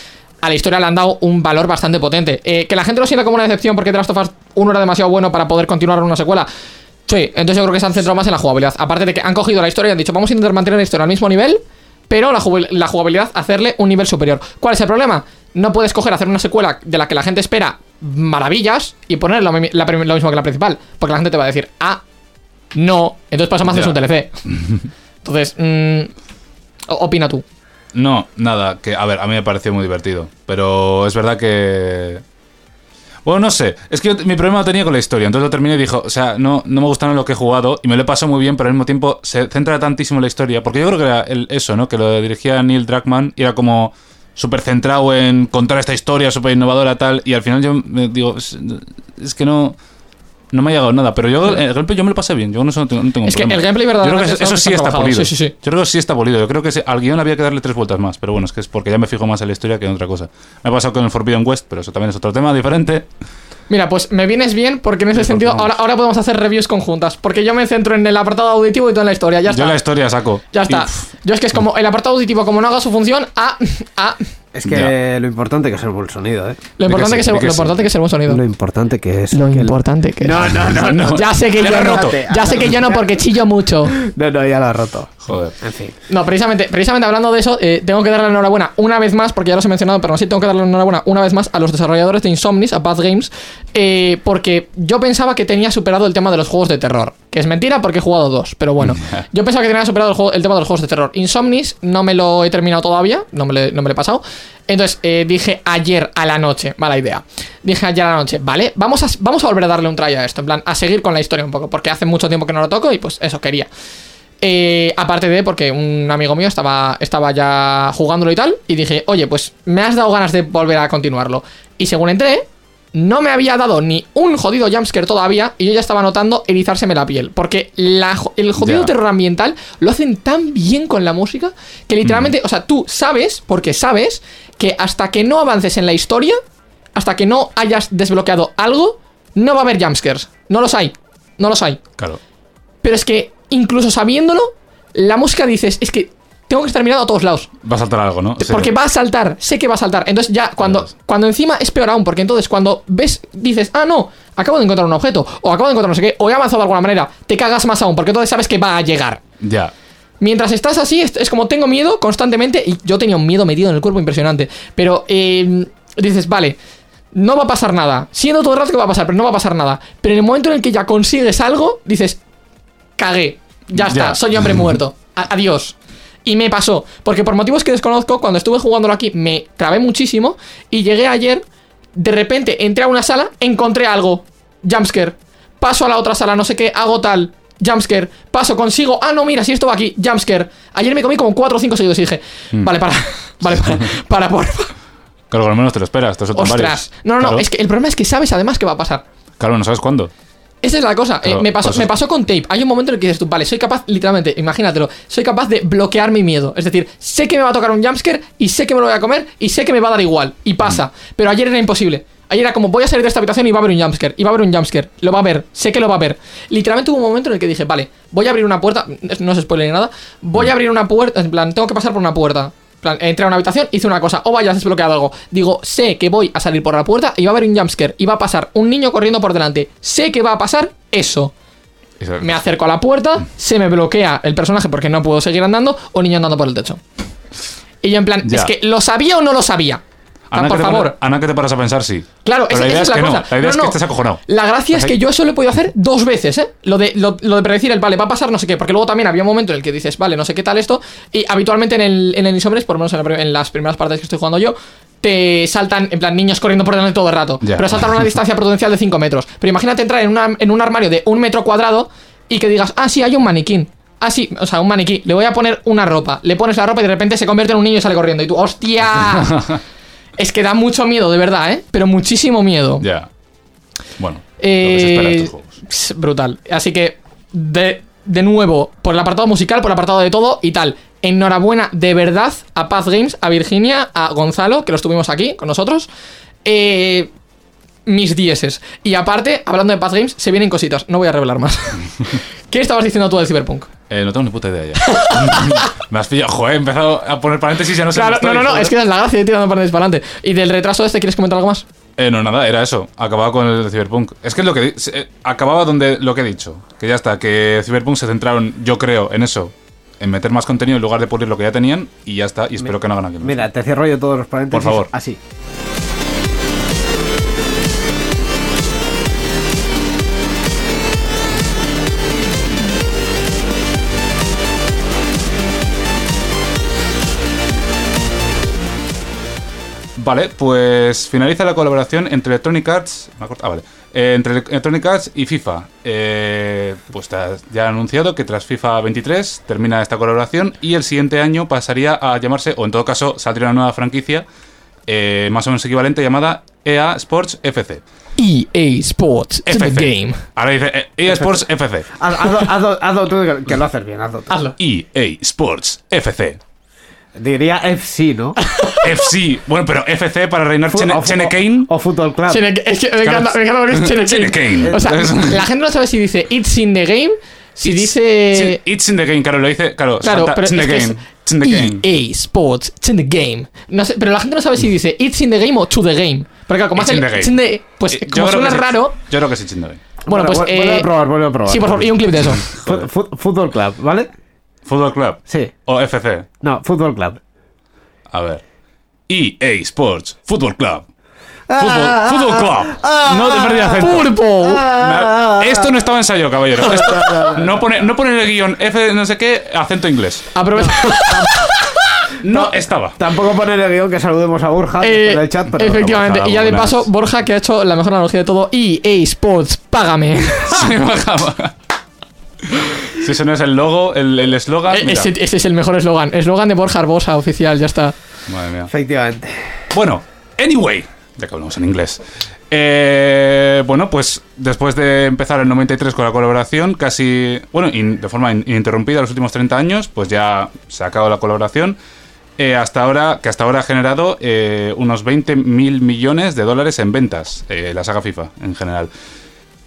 a la historia le han dado un valor bastante potente. Eh, que la gente lo sienta como una decepción porque The Last of Us 1 era demasiado bueno para poder continuar en una secuela. Sí, entonces yo creo que se han centrado más en la jugabilidad. Aparte de que han cogido la historia y han dicho, vamos a intentar mantener la historia al mismo nivel, pero la, jugabilidad hacerle un nivel superior. ¿Cuál es el problema? No puedes coger hacer una secuela de la que la gente espera maravillas y poner lo, la lo mismo que la principal. Porque la gente te va a decir, ah, no, entonces pasa más es un DLC. Entonces, mm, opina tú. No, nada. Que, a ver, a mí me pareció muy divertido. Pero es verdad que. Bueno, no sé. Es que mi problema lo tenía con la historia. Entonces lo terminé y dijo, o sea, no, no me gustaron lo que he jugado y me lo he pasado muy bien, pero al mismo tiempo se centra tantísimo en la historia. Porque yo creo que era el- eso, ¿no? Que lo dirigía Neil Druckmann y era como súper centrado en contar esta historia súper innovadora tal. Y al final yo me digo, es que no... No me ha llegado nada, pero yo el gameplay yo me lo pasé bien. Yo eso no tengo, no tengo Es que el gameplay Yo creo verdaderamente que eso sí está. Sí, sí, sí. Yo creo que sí está pulido. Yo creo que al guion había que darle tres vueltas más. Pero bueno, es que es porque ya me fijo más en la historia que en otra cosa. Me ha pasado con el Forbidden West, pero eso también es otro tema diferente. Mira, pues me vienes bien porque en ese sentido ahora, ahora podemos hacer reviews conjuntas. Porque yo me centro en el apartado auditivo y tú en la historia. Ya está. Yo la historia saco. Ya está. Yo es que es como el apartado auditivo, como no haga su función, a. a Es que lo importante que es el buen sonido, ¿eh? lo importante que que, sí, es lo sí. importante que es el buen sonido. Lo importante que es. Lo que el- importante que No, no, no, no. Ya sé que Ya yo lo he no. roto. Ya sé que yo no porque chillo mucho. No, no, ya lo ha roto. Joder. En fin. No, precisamente, precisamente hablando de eso, eh, tengo que darle la enhorabuena una vez más, porque ya los he mencionado, pero así tengo que darle la enhorabuena una vez más a los desarrolladores de Insomnis, a Path Games, eh, porque yo pensaba que tenía superado el tema de los juegos de terror. Que es mentira porque he jugado dos, pero bueno. Yo pensaba que tenía superado el, juego- el tema de los juegos de terror. Insomnis no me lo he terminado todavía, no me, lo he- no me lo he pasado. Entonces eh, dije ayer a la noche, mala idea. Dije ayer a la noche, vale, vamos a, vamos a volver a darle un try a esto, en plan, a seguir con la historia un poco, porque hace mucho tiempo que no lo toco y pues eso quería. Eh, aparte de porque un amigo mío estaba, estaba ya jugándolo y tal, y dije, oye, pues me has dado ganas de volver a continuarlo. Y según entré, no me había dado ni un jodido jumpscare todavía, y yo ya estaba notando erizárseme la piel. Porque la el jodido terror ambiental lo hacen tan bien con la música que literalmente, o sea, tú sabes, porque sabes, que hasta que no avances en la historia, hasta que no hayas desbloqueado algo, no va a haber jumpscares. No los hay. No los hay. Claro. Pero es que, incluso sabiéndolo, la música dices, es que tengo que estar mirando a todos lados. Va a saltar algo, ¿no? Sí. Porque va a saltar, sé que va a saltar. Entonces ya, cuando, cuando encima es peor aún, porque entonces cuando ves, dices, ah, no, acabo de encontrar un objeto, o acabo de encontrar no sé qué, o he avanzado de alguna manera, te cagas más aún, porque entonces sabes que va a llegar. Ya. Mientras estás así, es, es como tengo miedo constantemente, y yo tenía un miedo metido en el cuerpo impresionante. Pero eh, dices, vale, no va a pasar nada. Siendo todo el rato que va a pasar, pero no va a pasar nada. Pero en el momento en el que ya consigues algo, dices, cagué, ya está, soy hombre muerto. A- adiós. Y me pasó, porque por motivos que desconozco, cuando estuve jugándolo aquí me trabé muchísimo y llegué ayer, de repente entré a una sala, encontré algo, jumpscare, paso a la otra sala, no sé qué, hago tal, jumpscare, paso, consigo, ah, no, mira, si esto va aquí, jumpscare. Ayer me comí como 4 o 5 seguidos y dije, vale, para, vale, para, para, porfa. Claro, al menos te lo esperas. Te varios. Ostras. No, no, no, es que el problema es que sabes además qué va a pasar. Claro, no sabes cuándo. Esa es la cosa. Eh, me, pasó, me pasó con tape. Hay un momento en el que dices tú, vale, soy capaz, literalmente, imagínatelo, soy capaz de bloquear mi miedo. Es decir, sé que me va a tocar un jumpscare y sé que me lo voy a comer y sé que me va a dar igual. Y pasa. Pero ayer era imposible. Ayer era como, voy a salir de esta habitación y va a haber un jumpscare. Y va a haber un jumpscare. Lo va a ver. Sé que lo va a ver. Literalmente hubo un momento en el que dije, vale, voy a abrir una puerta. No es spoiler ni nada. Voy a abrir una puerta. En plan, tengo que pasar por una puerta. En plan, entré a una habitación, hice una cosa. O vaya, has desbloqueado algo. Digo, sé que voy a salir por la puerta y va a haber un jumpscare. Y va a pasar un niño corriendo por delante. Sé que va a pasar eso. Me acerco a la puerta, se me bloquea el personaje porque no puedo seguir andando, o niño andando por el techo. Y yo en plan, Ya. es que ¿lo sabía o no lo sabía? Ana, por favor. para- Ana, que te paras a pensar, sí. Claro, Pero esa, la idea esa es es la que no. La idea No, es no. que estés acojonado. La gracia es que yo eso lo he podido hacer dos veces, ¿eh? Lo de, lo, lo de predecir el, vale, va a pasar no sé qué. Porque luego también había un momento en el que dices, vale, no sé qué tal esto. Y habitualmente en el, en el Insomnes, por lo menos en, la pri- en las primeras partes que estoy jugando yo, te saltan, en plan, niños corriendo por delante todo el rato. Pero saltan a una distancia prudencial de 5 metros. Pero imagínate entrar en, una- en un armario de un metro cuadrado y que digas, ah, sí, hay un maniquín. Ah, sí, o sea, un maniquí. Le voy a poner una ropa. Le pones la ropa y de repente se convierte en un niño y sale corriendo. Y tú, ¡hostia! es que da mucho miedo, de verdad, ¿eh? Pero muchísimo miedo. Ya. Bueno. lo que se espera de Eh, estos juegos. brutal. Así que, de, de nuevo, por el apartado musical, por el apartado de todo y tal. Enhorabuena de verdad a Path Games, a Virginia, a Gonzalo, que los tuvimos aquí con nosotros. Eh, mis dieces. Y aparte, hablando de Path Games, se vienen cositas. No voy a revelar más. ¿Qué estabas diciendo tú del Cyberpunk? Eh, no tengo ni puta idea ya. Me has pillado. Joder, he empezado a poner paréntesis y ya no sé Claro, no, no, no, joder. es que es la gracia de tirando para adelante. Y del retraso este, ¿quieres comentar algo más? Eh, no, nada, era eso. Acababa con el de Cyberpunk. Es que es lo que. eh, acababa donde lo que he dicho. Que ya está, que Cyberpunk se centraron, yo creo, en eso. En meter más contenido en lugar de pulir lo que ya tenían. Y ya está. Y espero que no hagan aquí. más. Mira, te cierro yo todos los paréntesis. Por favor. Así. Vale, pues finaliza la colaboración entre Electronic Arts. me acuerdo- Ah, vale. Eh, entre Electronic Arts y FIFA. Eh, pues ya ha anunciado que tras FIFA 23 termina esta colaboración y el siguiente año pasaría a llamarse, o en todo caso, saldría una nueva franquicia eh, más o menos equivalente llamada EA Sports FC. EA E Sports to the FC. game. Ahora dice eh, EA Sports FC. Haz- Hazlo, hazlo- hazlo tú, que- que lo haces bien, hazlo tú. Hazlo. EA Sports FC. Diría FC, ¿no? FC. Bueno, pero FC para reinar Chene, Kane. O Football Club. Chene- es que me encanta, me encanta porque es Chene Chene Kane. Kane. O sea, la gente no sabe si dice It's in the game, si dice... It's in the game, claro, lo dice. Claro, pero it's in the es que game. es It's in the game. EA Sports, it's in the game. No sé, pero la gente no sabe si dice It's in the game o to the game. Porque claro, como It's hace in the It's in the- pues Eh, como suena raro, Yo creo que es It's in the game. bueno, pues... vuelve eh, a probar, vuelve a probar. Sí, por favor, y un clip de eso. Fútbol Club, ¿vale? Fútbol Club. Sí. O FC. No, Fútbol Club. A ver. EA Sports. Fútbol Club. Ah, Fútbol, fútbol Club. no te perdí acento. Ah, Me- Esto no estaba ensayado, caballero. Esto- no, pone, no pone en el guion F no sé qué, acento inglés. Aprovecha. No estaba. Tampoco poner el guion que saludemos a Borja Eh, en el chat, pero... efectivamente, Borja, y ya de buenas. paso, Borja, que ha hecho la mejor analogía de todo, EA Sports, págame. Se bajaba. Si ese no es el logo, el el eslogan. Eh, mira. ese, ese es el mejor eslogan. Eslogan de Borja Arbosa, oficial, ya está. Madre mía. Efectivamente. Bueno, anyway, ya que hablamos en inglés. Eh, bueno, pues después de empezar el 93 con la colaboración, casi, bueno, in- de forma in- ininterrumpida los últimos 30 años, pues ya se ha acabado la colaboración. eh, hasta ahora, que hasta ahora ha generado eh, unos 20 mil millones de dólares en ventas, eh, la saga FIFA en general.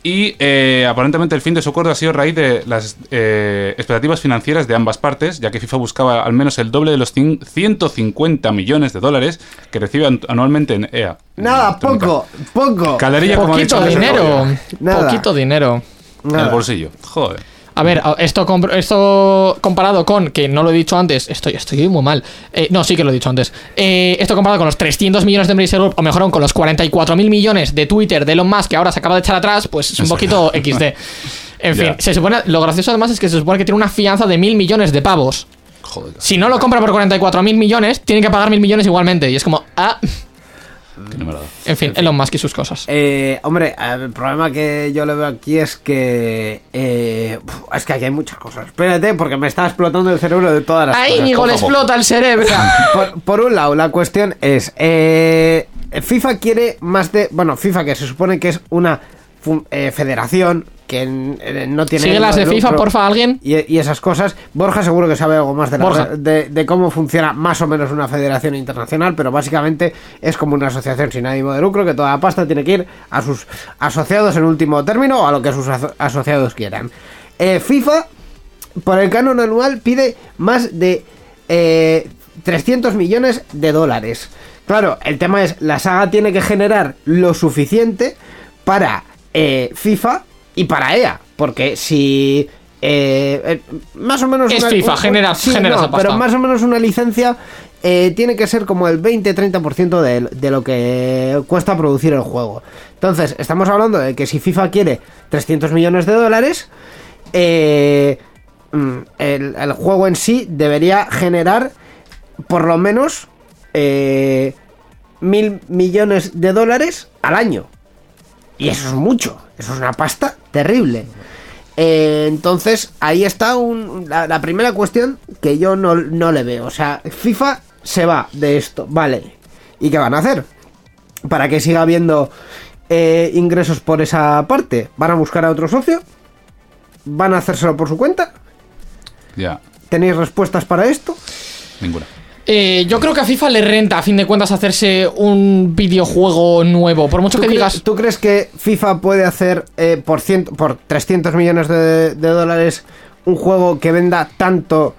Y eh, aparentemente el fin de su acuerdo ha sido a raíz de las eh, expectativas financieras de ambas partes, ya que FIFA buscaba al menos el doble de los cin- 150 millones de dólares que recibe an- anualmente en EA. Nada, poco, poco. Calderilla, como ha Poquito dicho, dinero. Nada. Poquito dinero. en el bolsillo. Joder. A ver, esto, comparado con, que no lo he dicho antes, estoy, estoy muy mal. Eh, no, sí que lo he dicho antes. Eh, esto comparado con los 300 millones de Embracer Group, o mejor aún, con los 44.000 millones de Twitter de Elon Musk que ahora se acaba de echar atrás, pues es un poquito XD. En fin, se supone, lo gracioso además es que se supone que tiene una fianza de mil millones de pavos. Joder. Si no lo compra por 44.000 millones, tiene que pagar mil millones igualmente. Y es como, ah, Qué número. en fin, Elon Musk y sus cosas. Eh, hombre, el problema que yo le veo aquí es que... eh, es que aquí hay muchas cosas. Espérate, porque me está explotando el cerebro de todas las A cosas. Íñigo le explota el cerebro. por, por un lado, la cuestión es, eh, FIFA quiere más de, bueno, FIFA que se supone que es una eh, federación que eh, no tiene... Sigue las de FIFA, lucro porfa, alguien. Y, y esas cosas. Borja seguro que sabe algo más de, la- de, de cómo funciona más o menos una federación internacional, pero básicamente es como una asociación sin ánimo de lucro que toda la pasta tiene que ir a sus asociados en último término o a lo que sus aso- asociados quieran. Eh, FIFA por el canon anual pide más de eh, 300 millones de dólares. Claro, el tema es, la saga tiene que generar lo suficiente para eh, FIFA y para EA. Porque si... eh, eh, más o menos... Es FIFA, genera- genera esa pasta. Pero más o menos una licencia eh, tiene que ser como el 20-30% de, de lo que cuesta producir el juego. Entonces, estamos hablando de que si FIFA quiere 300 millones de dólares, eh, mm, el, el juego en sí debería generar por lo menos eh, mil millones de dólares al año. Y eso es mucho, eso es una pasta terrible. Eh, entonces, ahí está un- la, la primera cuestión que yo no, no le veo. O sea, FIFA se va de esto, vale. ¿Y qué van a hacer? Para que siga habiendo eh, ingresos por esa parte. ¿Van a buscar a otro socio? ¿Van a hacérselo por su cuenta? Ya, ¿Tenéis respuestas para esto? ninguna. Eh, yo creo que a FIFA le renta, a fin de cuentas, hacerse un videojuego nuevo. Por mucho ¿Tú, que digas. tú crees que FIFA puede hacer eh, por, ciento, por 300 millones de, de dólares un juego que venda tanto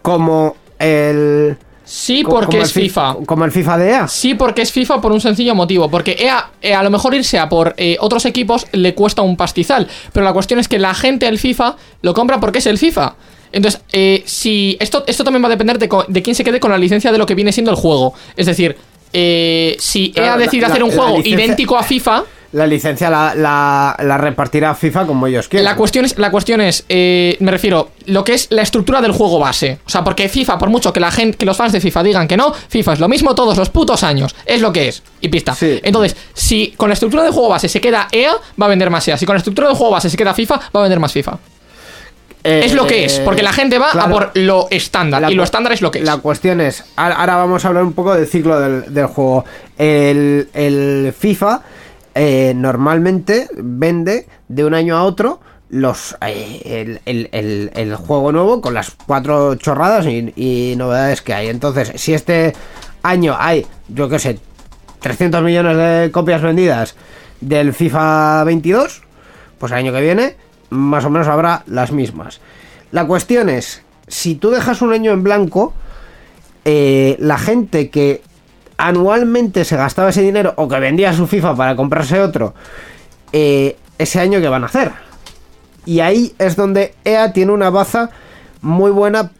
como el... Sí, co- porque es FIFA. Como el FIFA de EA? Sí, porque es FIFA por un sencillo motivo. Porque EA, eh, a lo mejor irse a por eh, otros equipos le cuesta un pastizal. Pero la cuestión es que la gente el FIFA lo compra porque es el FIFA. Entonces, eh, si esto, esto también va a depender de, de quién se quede con la licencia de lo que viene siendo el juego. Es decir, eh, si EA decide la- hacer un la juego licencia- idéntico a FIFA, la licencia la, la, la repartirá FIFA como ellos quieran. La cuestión es, la cuestión es eh, me refiero, lo que es la estructura del juego base. O sea, porque FIFA, por mucho que la gente, que los fans de FIFA digan que no, FIFA es lo mismo todos los putos años. Es lo que es. Y pista. Sí. Entonces, si con la estructura del juego base se queda EA, va a vender más EA. Si con la estructura del juego base se queda FIFA, va a vender más FIFA. Eh, es lo que es, porque la gente va a por lo estándar. La y lo estándar es lo que es. La cuestión es, ahora vamos a hablar un poco del ciclo del, del juego. El, el FIFA eh, normalmente vende de un año a otro los eh, el, el- el- el juego nuevo con las cuatro chorradas y, y novedades que hay. Entonces, si este año hay, yo qué sé, 300 millones de copias vendidas del FIFA 22, pues el año que viene más o menos habrá las mismas. La cuestión es, si tú dejas un año en blanco, eh, la gente que anualmente se gastaba ese dinero o que vendía su FIFA para comprarse otro, eh, ese año que van a hacer. Y ahí es donde EA tiene una baza muy buena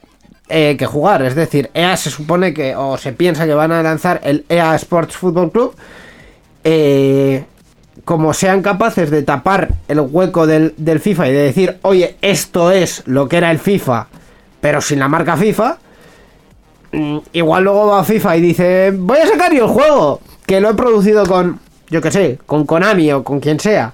eh, que jugar. Es decir, EA se supone que, o se piensa que van a lanzar el EA Sports Football Club. Eh, como sean capaces de tapar el hueco del, del FIFA y de decir, oye, esto es lo que era el FIFA, pero sin la marca FIFA, mm, igual luego va a FIFA y dice, voy a sacar yo el juego, que lo he producido con, yo qué sé, con Konami o con quien sea,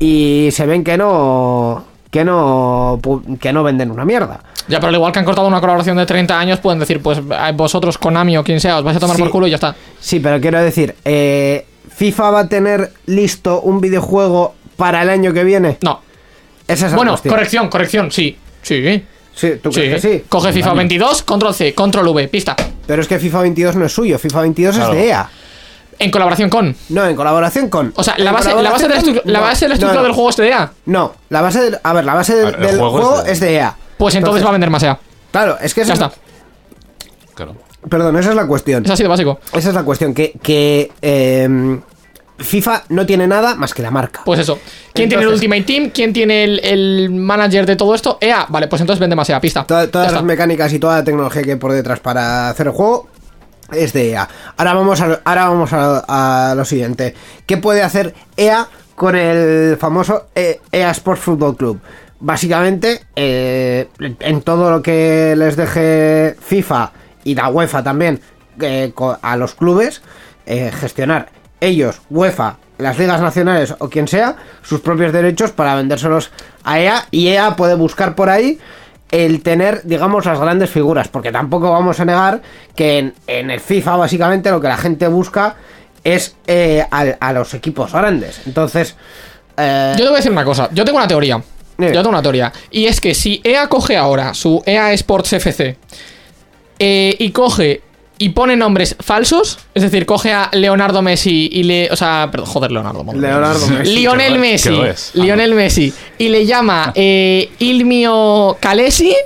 y se ven que no, que no, que no venden una mierda. Ya, pero al igual que han cortado una colaboración de 30 años, pueden decir, pues eh, vosotros, Konami o quien sea, os vais a tomar Sí. por culo y ya está. Sí, pero quiero decir, eh, FIFA va a tener listo un videojuego para el año que viene. No. Esa es la Bueno, cuestión. corrección, corrección, sí. Sí. Sí, ¿tú Sí. crees que sí? Coge FIFA 22, control C, control V, pista. Pero es que FIFA 22 no es suyo, FIFA 22 Claro. es de EA. En colaboración con. No, en colaboración con. O sea, la base, la base de la, base de la no, estructura no. del juego es de EA. No, la base del, a ver, la base del, ver, juego juego, es de- es de EA. Pues entonces va a vender más EA. Claro, es que Ya está. Claro. Perdón, esa es la cuestión. Es así de básico. Esa es la cuestión, que, que eh, FIFA no tiene nada más que la marca. Pues eso. ¿Quién tiene el Ultimate Team? ¿Quién tiene el, el manager de todo esto? EA. Vale, pues entonces vende más EA, pista. Todas está. las mecánicas y toda la tecnología que hay por detrás para hacer el juego es de EA. Ahora vamos a, ahora vamos a, a lo siguiente. ¿Qué puede hacer EA con el famoso E- EA Sports Football Club? Básicamente, eh, en todo lo que les deje FIFA y la UEFA también eh, a los clubes, eh, gestionar ellos, UEFA, las ligas nacionales o quien sea, sus propios derechos para vendérselos a EA y EA puede buscar por ahí el tener, digamos, las grandes figuras, porque tampoco vamos a negar que en, en el FIFA básicamente lo que la gente busca es eh, a, a los equipos grandes. Entonces, eh, Yo te voy a decir una cosa. Yo tengo una teoría. Yo tengo una teoría. Y es que si EA coge ahora su EA Sports FC eh, y coge y pone nombres falsos, es decir, coge a Leonardo Messi y le. O sea, perdón, joder, Leonardo. Leonardo Messi. Lionel Messi. es. Lionel Messi. Y le llama eh, Ilmio Calesi.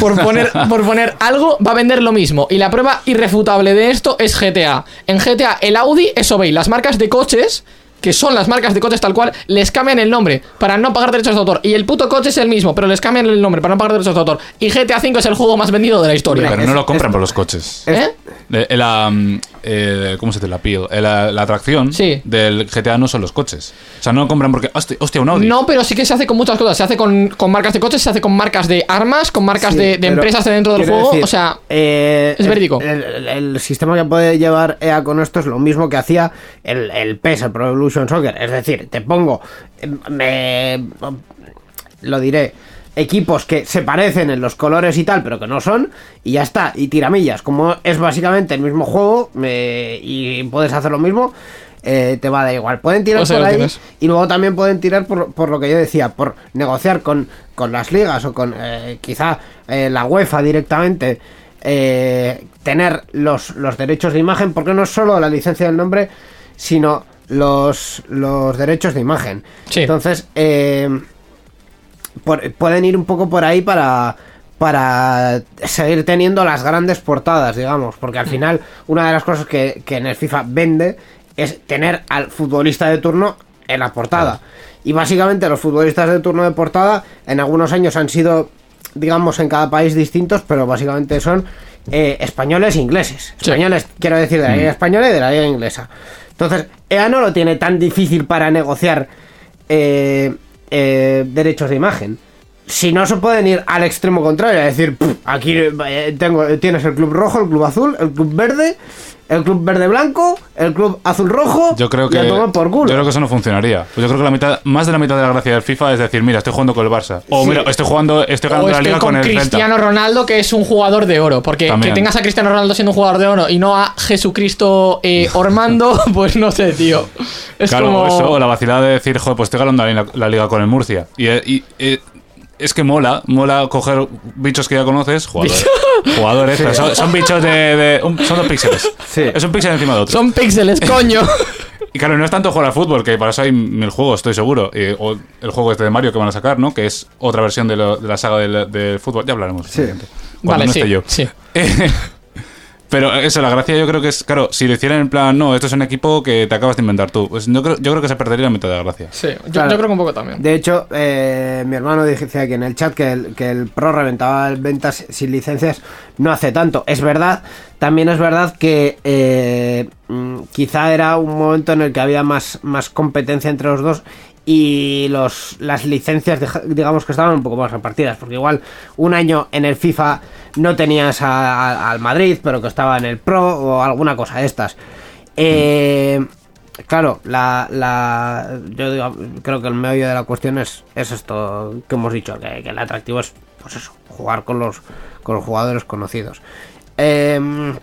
Por poner, por poner algo, va a vender lo mismo. Y la prueba irrefutable de esto es GTA. En GTA, el Audi, eso veis, las marcas de coches, que son las marcas de coches tal cual, les cambian el nombre para no pagar derechos de autor. Y el puto coche es el mismo, pero les cambian el nombre para no pagar derechos de autor. Y GTA V es el juego más vendido de la historia. Pero es- no lo compran es- por los coches. es- ¿Eh? Eh, la, mm, eh, ¿Cómo se dice? La appeal. Eh, La, la atracción Sí. del GTA no son los coches. O sea, no lo compran porque. Hostia, hostia, un Audi. No, pero sí que se hace con muchas cosas. Se hace con, con marcas de coches, se hace con marcas de armas, con marcas Sí, de, empresas de dentro del juego. decir, o sea, eh, es verídico. El, el- el sistema que puede llevar EA con esto es lo mismo que hacía el, el PES, el Pro Evolution Soccer. Es decir, te pongo, me, lo diré, equipos que se parecen en los colores y tal, pero que no son, y ya está. Y tiramillas, como es básicamente el mismo juego me- y puedes hacer lo mismo. eh, te va a dar igual. Pueden tirar por ahí y luego también pueden tirar por, por lo que yo decía, por negociar con, con las ligas o con eh, quizá eh, la UEFA directamente, eh, tener los, los derechos de imagen, porque no es solo la licencia del nombre, sino los, los derechos de imagen. Sí. Entonces, eh, por- pueden ir un poco por ahí para para seguir teniendo las grandes portadas, digamos, porque al final una de las cosas que, que en el FIFA vende es tener al futbolista de turno en la portada. Y básicamente los futbolistas de turno de portada en algunos años han sido, digamos, en cada país distintos, pero básicamente son eh, españoles e ingleses. Sí. Españoles, quiero decir, de la liga española y de la liga inglesa. Entonces, EA no lo tiene tan difícil para negociar eh, eh, derechos de imagen. Si no se pueden ir al extremo contrario, es decir, "Pff, aquí eh, tengo, tienes el club rojo, el club azul, el club verde, el club verde blanco, el club azul rojo. Yo creo y que a tomar por culo. yo creo que eso no funcionaría. Pues yo creo que la mitad, más de la mitad de la gracia del FIFA es decir, mira, estoy jugando con el Barça. O Sí. mira, estoy jugando, estoy O ganando la estoy liga con con el Cristiano Celta. Ronaldo, que es un jugador de oro. Porque También. que tengas a Cristiano Ronaldo siendo un jugador de oro y no a Jesucristo eh, Ormando, pues no sé, tío. Es Claro, como. eso, o la vacilada de decir, joder, pues estoy ganando la, la liga con el Murcia. Y, eh, y, eh, es que mola, mola coger bichos que ya conoces, jugadores, jugadores son, son bichos de, de- un- son dos píxeles. Sí. Es un píxel encima de otro. Son píxeles, coño. Y claro, no es tanto jugar al fútbol, que para eso hay mil juegos, estoy seguro. Eh, o el juego este de Mario que van a sacar, ¿no? Que es otra versión de, lo- de la saga del, del fútbol. Ya hablaremos. Sí. Cuando vale, no sí. esté yo. sí. Pero eso, la gracia yo creo que es, claro, si lo hicieran en plan, no, esto es un equipo que te acabas de inventar tú, pues yo creo, yo creo que se perdería la mitad de la gracia. Sí, yo, Claro. yo creo que un poco también. De hecho, eh, mi hermano decía aquí en el chat que el, que el Pro reventaba ventas sin licencias no hace tanto. Es verdad, también es verdad que eh, mm, quizá era un momento en el que había más, más competencia entre los dos y los, las licencias, digamos que estaban un poco más repartidas, porque igual un año en el FIFA no tenías al Madrid, pero que estaba en el Pro o alguna cosa de estas. Eh, Claro, la, la, yo digo, creo que el medio de la cuestión es, es esto que hemos dicho, que, que el atractivo es, pues eso, jugar con los, con los jugadores conocidos. Em,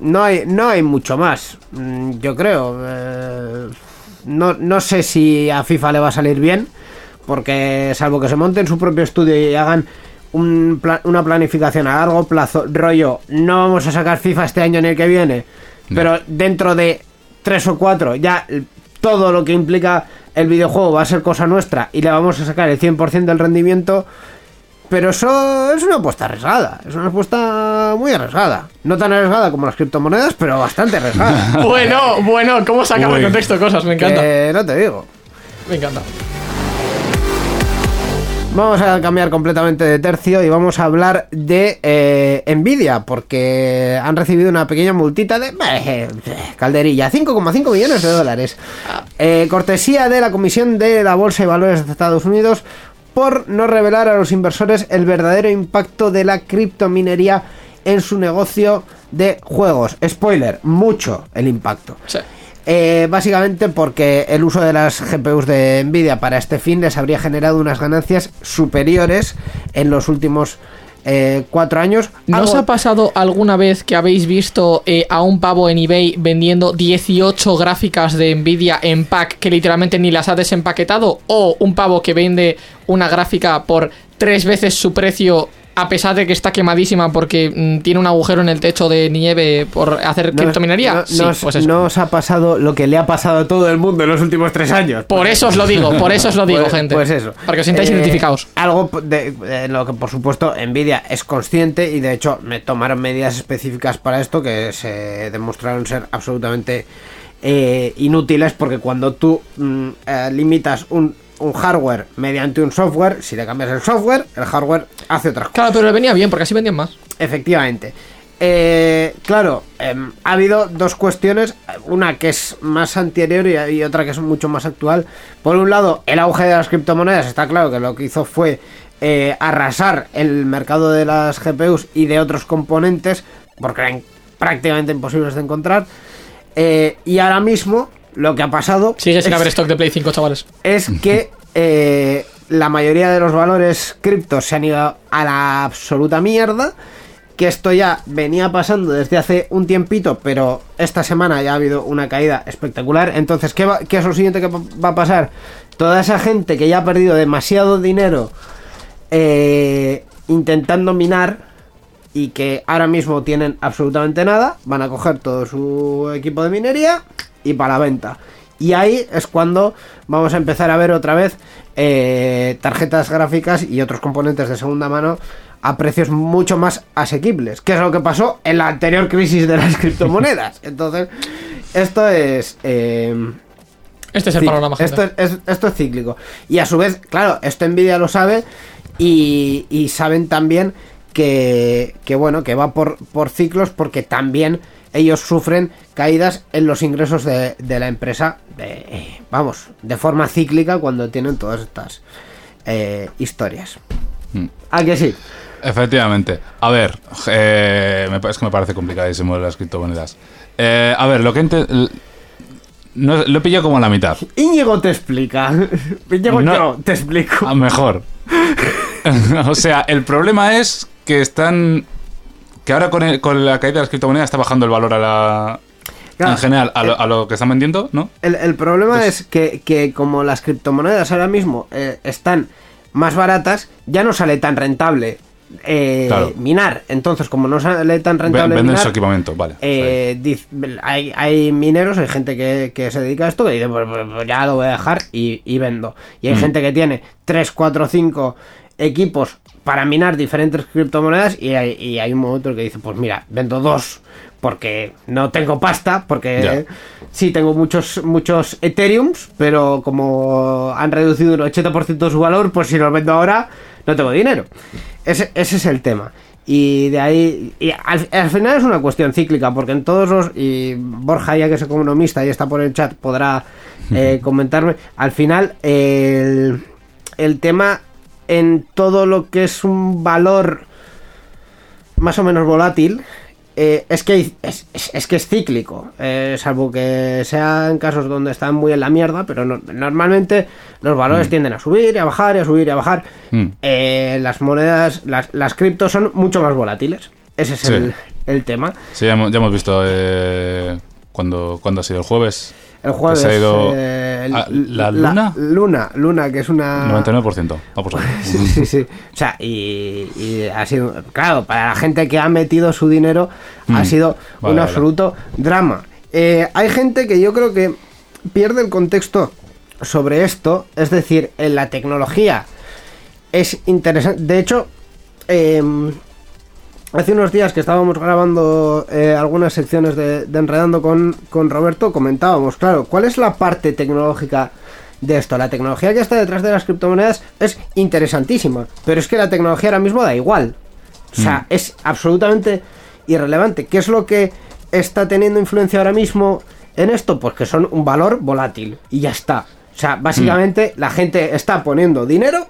no, hay, no hay mucho más, mm, yo creo. eh, no, no sé si a FIFA le va a salir bien, porque salvo que se monten su propio estudio y hagan un una planificación a largo plazo, rollo, no vamos a sacar FIFA este año ni el que viene, pero dentro de tres o cuatro ya todo lo que implica el videojuego va a ser cosa nuestra y le vamos a sacar el 100% del rendimiento. Pero eso es una apuesta arriesgada, es una apuesta muy arriesgada. No tan arriesgada como las criptomonedas, pero bastante arriesgada. Bueno, bueno, ¿cómo sacar de contexto cosas? Me encanta. Que no te digo. Me encanta. Vamos a cambiar completamente de tercio y vamos a hablar de eh, Nvidia, porque han recibido una pequeña multita de eh, calderilla, 5,5 millones de dólares. Eh, cortesía de la Comisión de la Bolsa y Valores de Estados Unidos por no revelar a los inversores el verdadero impacto de la criptominería en su negocio de juegos. Spoiler, mucho el impacto. Sí. Eh, básicamente porque el uso de las GPUs de Nvidia para este fin les habría generado unas ganancias superiores en los últimos eh, cuatro años. ¿No os ha pasado alguna vez que habéis visto eh, a un pavo en eBay vendiendo 18 gráficas de Nvidia en pack que literalmente ni las ha desempaquetado? ¿O un pavo que vende una gráfica por tres veces su precio a pesar de que está quemadísima porque mm, tiene un agujero en el techo de nieve por hacer criptominería? no- sí, pues eso. no os ha pasado lo que le ha pasado a todo el mundo en los últimos tres años. Por eso os lo digo, por eso os lo digo, Pues- gente. Pues eso. Para que os sintáis Eh, identificados. Algo de, de lo que, por supuesto, Nvidia es consciente y, de hecho, me tomaron medidas específicas para esto que se demostraron ser absolutamente eh, inútiles porque cuando tú mm, eh, limitas un, un hardware mediante un software, si le cambias el software, el hardware hace otras cosas. Claro, pero le venía bien porque así vendían más. Efectivamente. Eh, claro, em, ha habido dos cuestiones, una que es más anterior y, y otra que es mucho más actual. Por un lado, el auge de las criptomonedas, está claro que lo que hizo fue eh, arrasar el mercado de las GPUs y de otros componentes, porque eran prácticamente imposibles de encontrar. Eh, y ahora mismo, lo que ha pasado Sigue sin haber stock de Play 5, chavales. es que eh, la mayoría de los valores criptos se han ido a la absoluta mierda. Que esto ya venía pasando desde hace un tiempito, pero esta semana ya ha habido una caída espectacular. Entonces, ¿qué, va- qué es lo siguiente que va va a pasar? Toda esa gente que ya ha perdido demasiado dinero eh, intentando minar y que ahora mismo tienen absolutamente nada, van a coger todo su equipo de minería y para la venta. Y ahí es cuando vamos a empezar a ver otra vez eh, tarjetas gráficas y otros componentes de segunda mano a precios mucho más asequibles, que es lo que pasó en la anterior crisis de las criptomonedas. Entonces, esto es... eh, Este es el panorama, esto, es, es- esto es cíclico. Y a su vez, claro, esto Nvidia lo sabe y, y saben también que, que, bueno, que va por, por ciclos porque también ellos sufren caídas en los ingresos de, de la empresa, de, vamos, de forma cíclica cuando tienen todas estas eh, historias. Mm. ¿A que sí? Efectivamente. A ver, eh, es que me parece complicadísimo las criptomonedas. Eh, a ver, lo que no, lo he pillado como a la mitad. Íñigo te explica. Íñigo No. yo te explico. A mejor. o sea, el problema es que están. Que ahora con, el- con la caída de las criptomonedas está bajando el valor a la. Claro, en general, a lo, eh, a lo que están vendiendo, ¿no? El, el problema Pues- es que, que como las criptomonedas ahora mismo eh, están más baratas, ya no sale tan rentable eh, Claro. minar. Entonces, como no sale tan rentable Venden minar, su equipamiento, vale. eh, hay, hay mineros, hay gente que, que se dedica a esto que dice, pues, pues, pues ya lo voy a dejar y, y vendo. Y hay Mm. gente que tiene 3, 4, 5 equipos para minar diferentes criptomonedas y hay, y hay un momento que dice, pues mira, vendo dos porque no tengo pasta, porque Ya. sí tengo muchos muchos Ethereums, pero como han reducido un 80% su valor, pues si los vendo ahora no tengo dinero. Ese, ese es el tema. Y de ahí, y al, al final es una cuestión cíclica, porque en todos los, y Borja ya que es economista y está por el chat, podrá eh, comentarme, al final el, el tema en todo lo que es un valor más o menos volátil, eh, es, que es, es- es que es cíclico, eh, salvo que sean casos donde están muy en la mierda, pero no- normalmente los valores tienden a subir y a bajar y a subir y a bajar. Mm. Eh, las monedas, las, las criptos son mucho más volátiles. Ese es Sí. el, el tema. Sí, ya hemos, ya hemos visto eh, cuando, cuando ha sido el jueves. El jueves. ha ido eh, el- a- ¿la luna? luna, luna, que es una. 99%. Va por ahí. Sí, sí, sí. O sea, y, y ha sido, claro, para la gente que ha metido su dinero ha Mm. sido Vale, un vale. absoluto drama. Eh, hay gente que yo creo que pierde el contexto sobre esto, es decir, en la tecnología es interesante. De hecho, eh, hace unos días que estábamos grabando eh, algunas secciones de, de Enredando con, con Roberto, comentábamos, claro, ¿cuál es la parte tecnológica de esto? La tecnología que está detrás de las criptomonedas es interesantísima, pero es que la tecnología ahora mismo da igual. O sea, es absolutamente irrelevante. ¿Qué es lo que está teniendo influencia ahora mismo en esto? Pues que son un valor volátil y ya está. O sea, básicamente la gente está poniendo dinero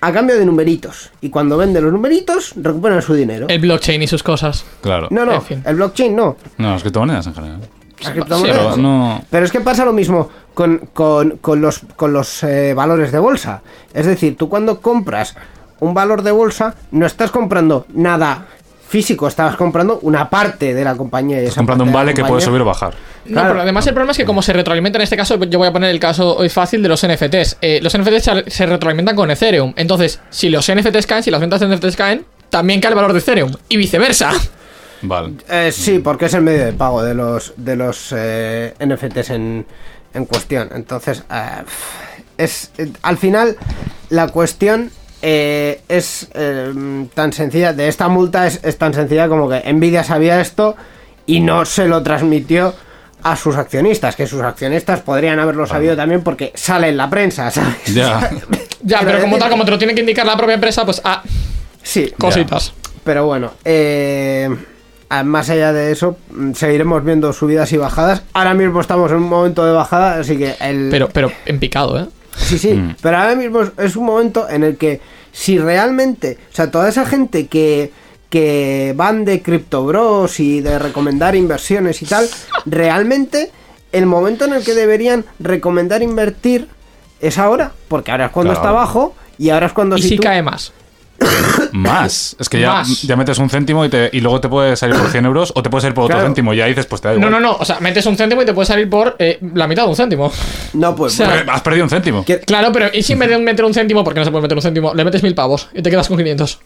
a cambio de numeritos. Y cuando vende los numeritos, recuperan su dinero. El blockchain y sus cosas. Claro. No, no, En fin. el blockchain no. No, las criptomonedas en general. Las criptomonedas. Pero no. Pero es que pasa lo mismo con, con- con los, con los eh, valores de bolsa. Es decir, tú cuando compras un valor de bolsa, no estás comprando nada físico, estabas comprando una parte de la compañía. Estás comprando un vale que puede subir o bajar. No, Claro. pero además el problema es que como se retroalimenta en este caso, yo voy a poner el caso hoy fácil de los NFTs. Eh, los NFTs se- se retroalimentan con Ethereum. Entonces, si los NFTs caen, si las ventas de NFTs caen, también cae el valor de Ethereum. Y viceversa. Vale. Eh, sí, porque es el medio de pago de los de los eh, NFTs en, en cuestión. Entonces, eh, es eh, al final la cuestión eh, es eh, tan sencilla. De esta multa es, es tan sencilla como que Nvidia sabía esto y no se lo transmitió a sus accionistas, que sus accionistas podrían haberlo sabido también porque sale en la prensa, ¿sabes? Ya. Ya, pero como tal, como te lo tiene que indicar la propia empresa, pues ah, Sí, cositas. Pero bueno, eh, a- más allá de eso, mm, seguiremos viendo subidas y bajadas. Ahora mismo estamos en un momento de bajada, así que el... Pero, pero en picado, ¿eh? Sí, sí, Mm. pero ahora mismo es un momento en el que si realmente, o sea, toda esa gente que, que van de Crypto Bros y de recomendar inversiones y tal, realmente el momento en el que deberían recomendar invertir es ahora, porque ahora es cuando Claro. está abajo y ahora es cuando Y si tú- cae más. Más. Es que ya, ya metes un céntimo y, te, y luego te puede salir por 100 euros o te puede salir por otro Claro. céntimo. Y ya dices, pues te da No, igual. no, no. O sea, metes un céntimo y te puede salir por eh, la mitad de un céntimo. No, pues... O sea, Has perdido un céntimo. que- Claro, pero ¿y si en vez de meter un céntimo, porque no se puede meter un céntimo, le metes mil pavos y te quedas con 500?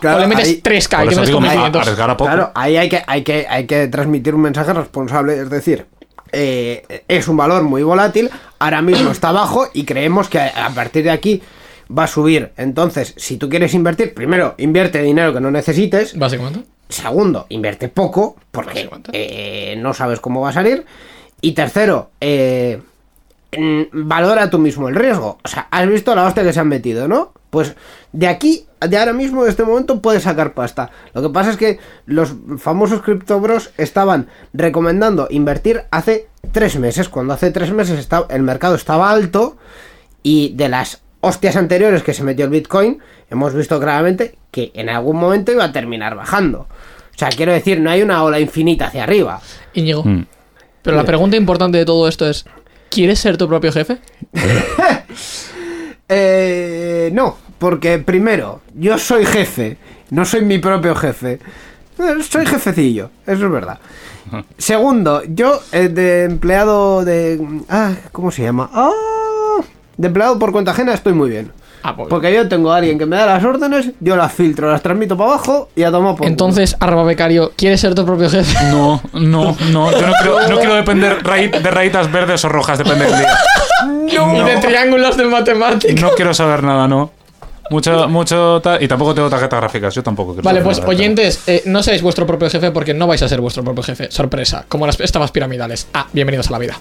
Claro, o le metes ahí- 3K y Por te eso metes digo, con a- 1500. arriesgar a poco. Claro, ahí hay que, hay que, hay que transmitir un mensaje responsable, es decir, eh, es un valor muy volátil, ahora mismo está bajo y creemos que a, partir de aquí va a subir. Entonces, si tú quieres invertir, primero, invierte dinero que no necesites, Básicamente. segundo, invierte poco, porque eh, no sabes cómo va a salir, y tercero, eh, valora tú mismo el riesgo. O sea, has visto la hostia que se han metido, ¿no? Pues de aquí, de ahora mismo, de este momento, puedes sacar pasta. Lo que pasa es que los famosos criptobros estaban recomendando invertir hace tres meses, cuando hace tres meses estaba, el mercado estaba alto y de las hostias anteriores que se metió el Bitcoin, hemos visto claramente que en algún momento iba a terminar bajando. O sea, quiero decir, no hay una ola infinita hacia arriba. Íñigo. Mm. Pero la pregunta importante de todo esto es: ¿quieres ser tu propio jefe? Eh, no, porque primero, yo soy jefe, no soy mi propio jefe. Eh, Soy jefecillo, eso es verdad. Segundo, yo eh, de empleado de... Ah, ¿cómo se llama? Ah, de empleado por cuenta ajena estoy muy bien. Ah, pues. Porque yo tengo a alguien que me da las órdenes, yo las filtro, las transmito para abajo y a tomar por culo. Entonces, arroba becario, ¿quieres ser tu propio jefe? No, no, no. Yo no quiero, no quiero depender de rayitas verdes o rojas, depende del día. Y de triángulos de matemáticas. No quiero saber nada, no. Mucho, mucho. Y tampoco tengo tarjetas gráficas, yo tampoco quiero Vale, pues oyentes, eh, no seáis vuestro propio jefe porque no vais a ser vuestro propio jefe. Sorpresa, como las estafas piramidales. Ah, bienvenidos a la vida.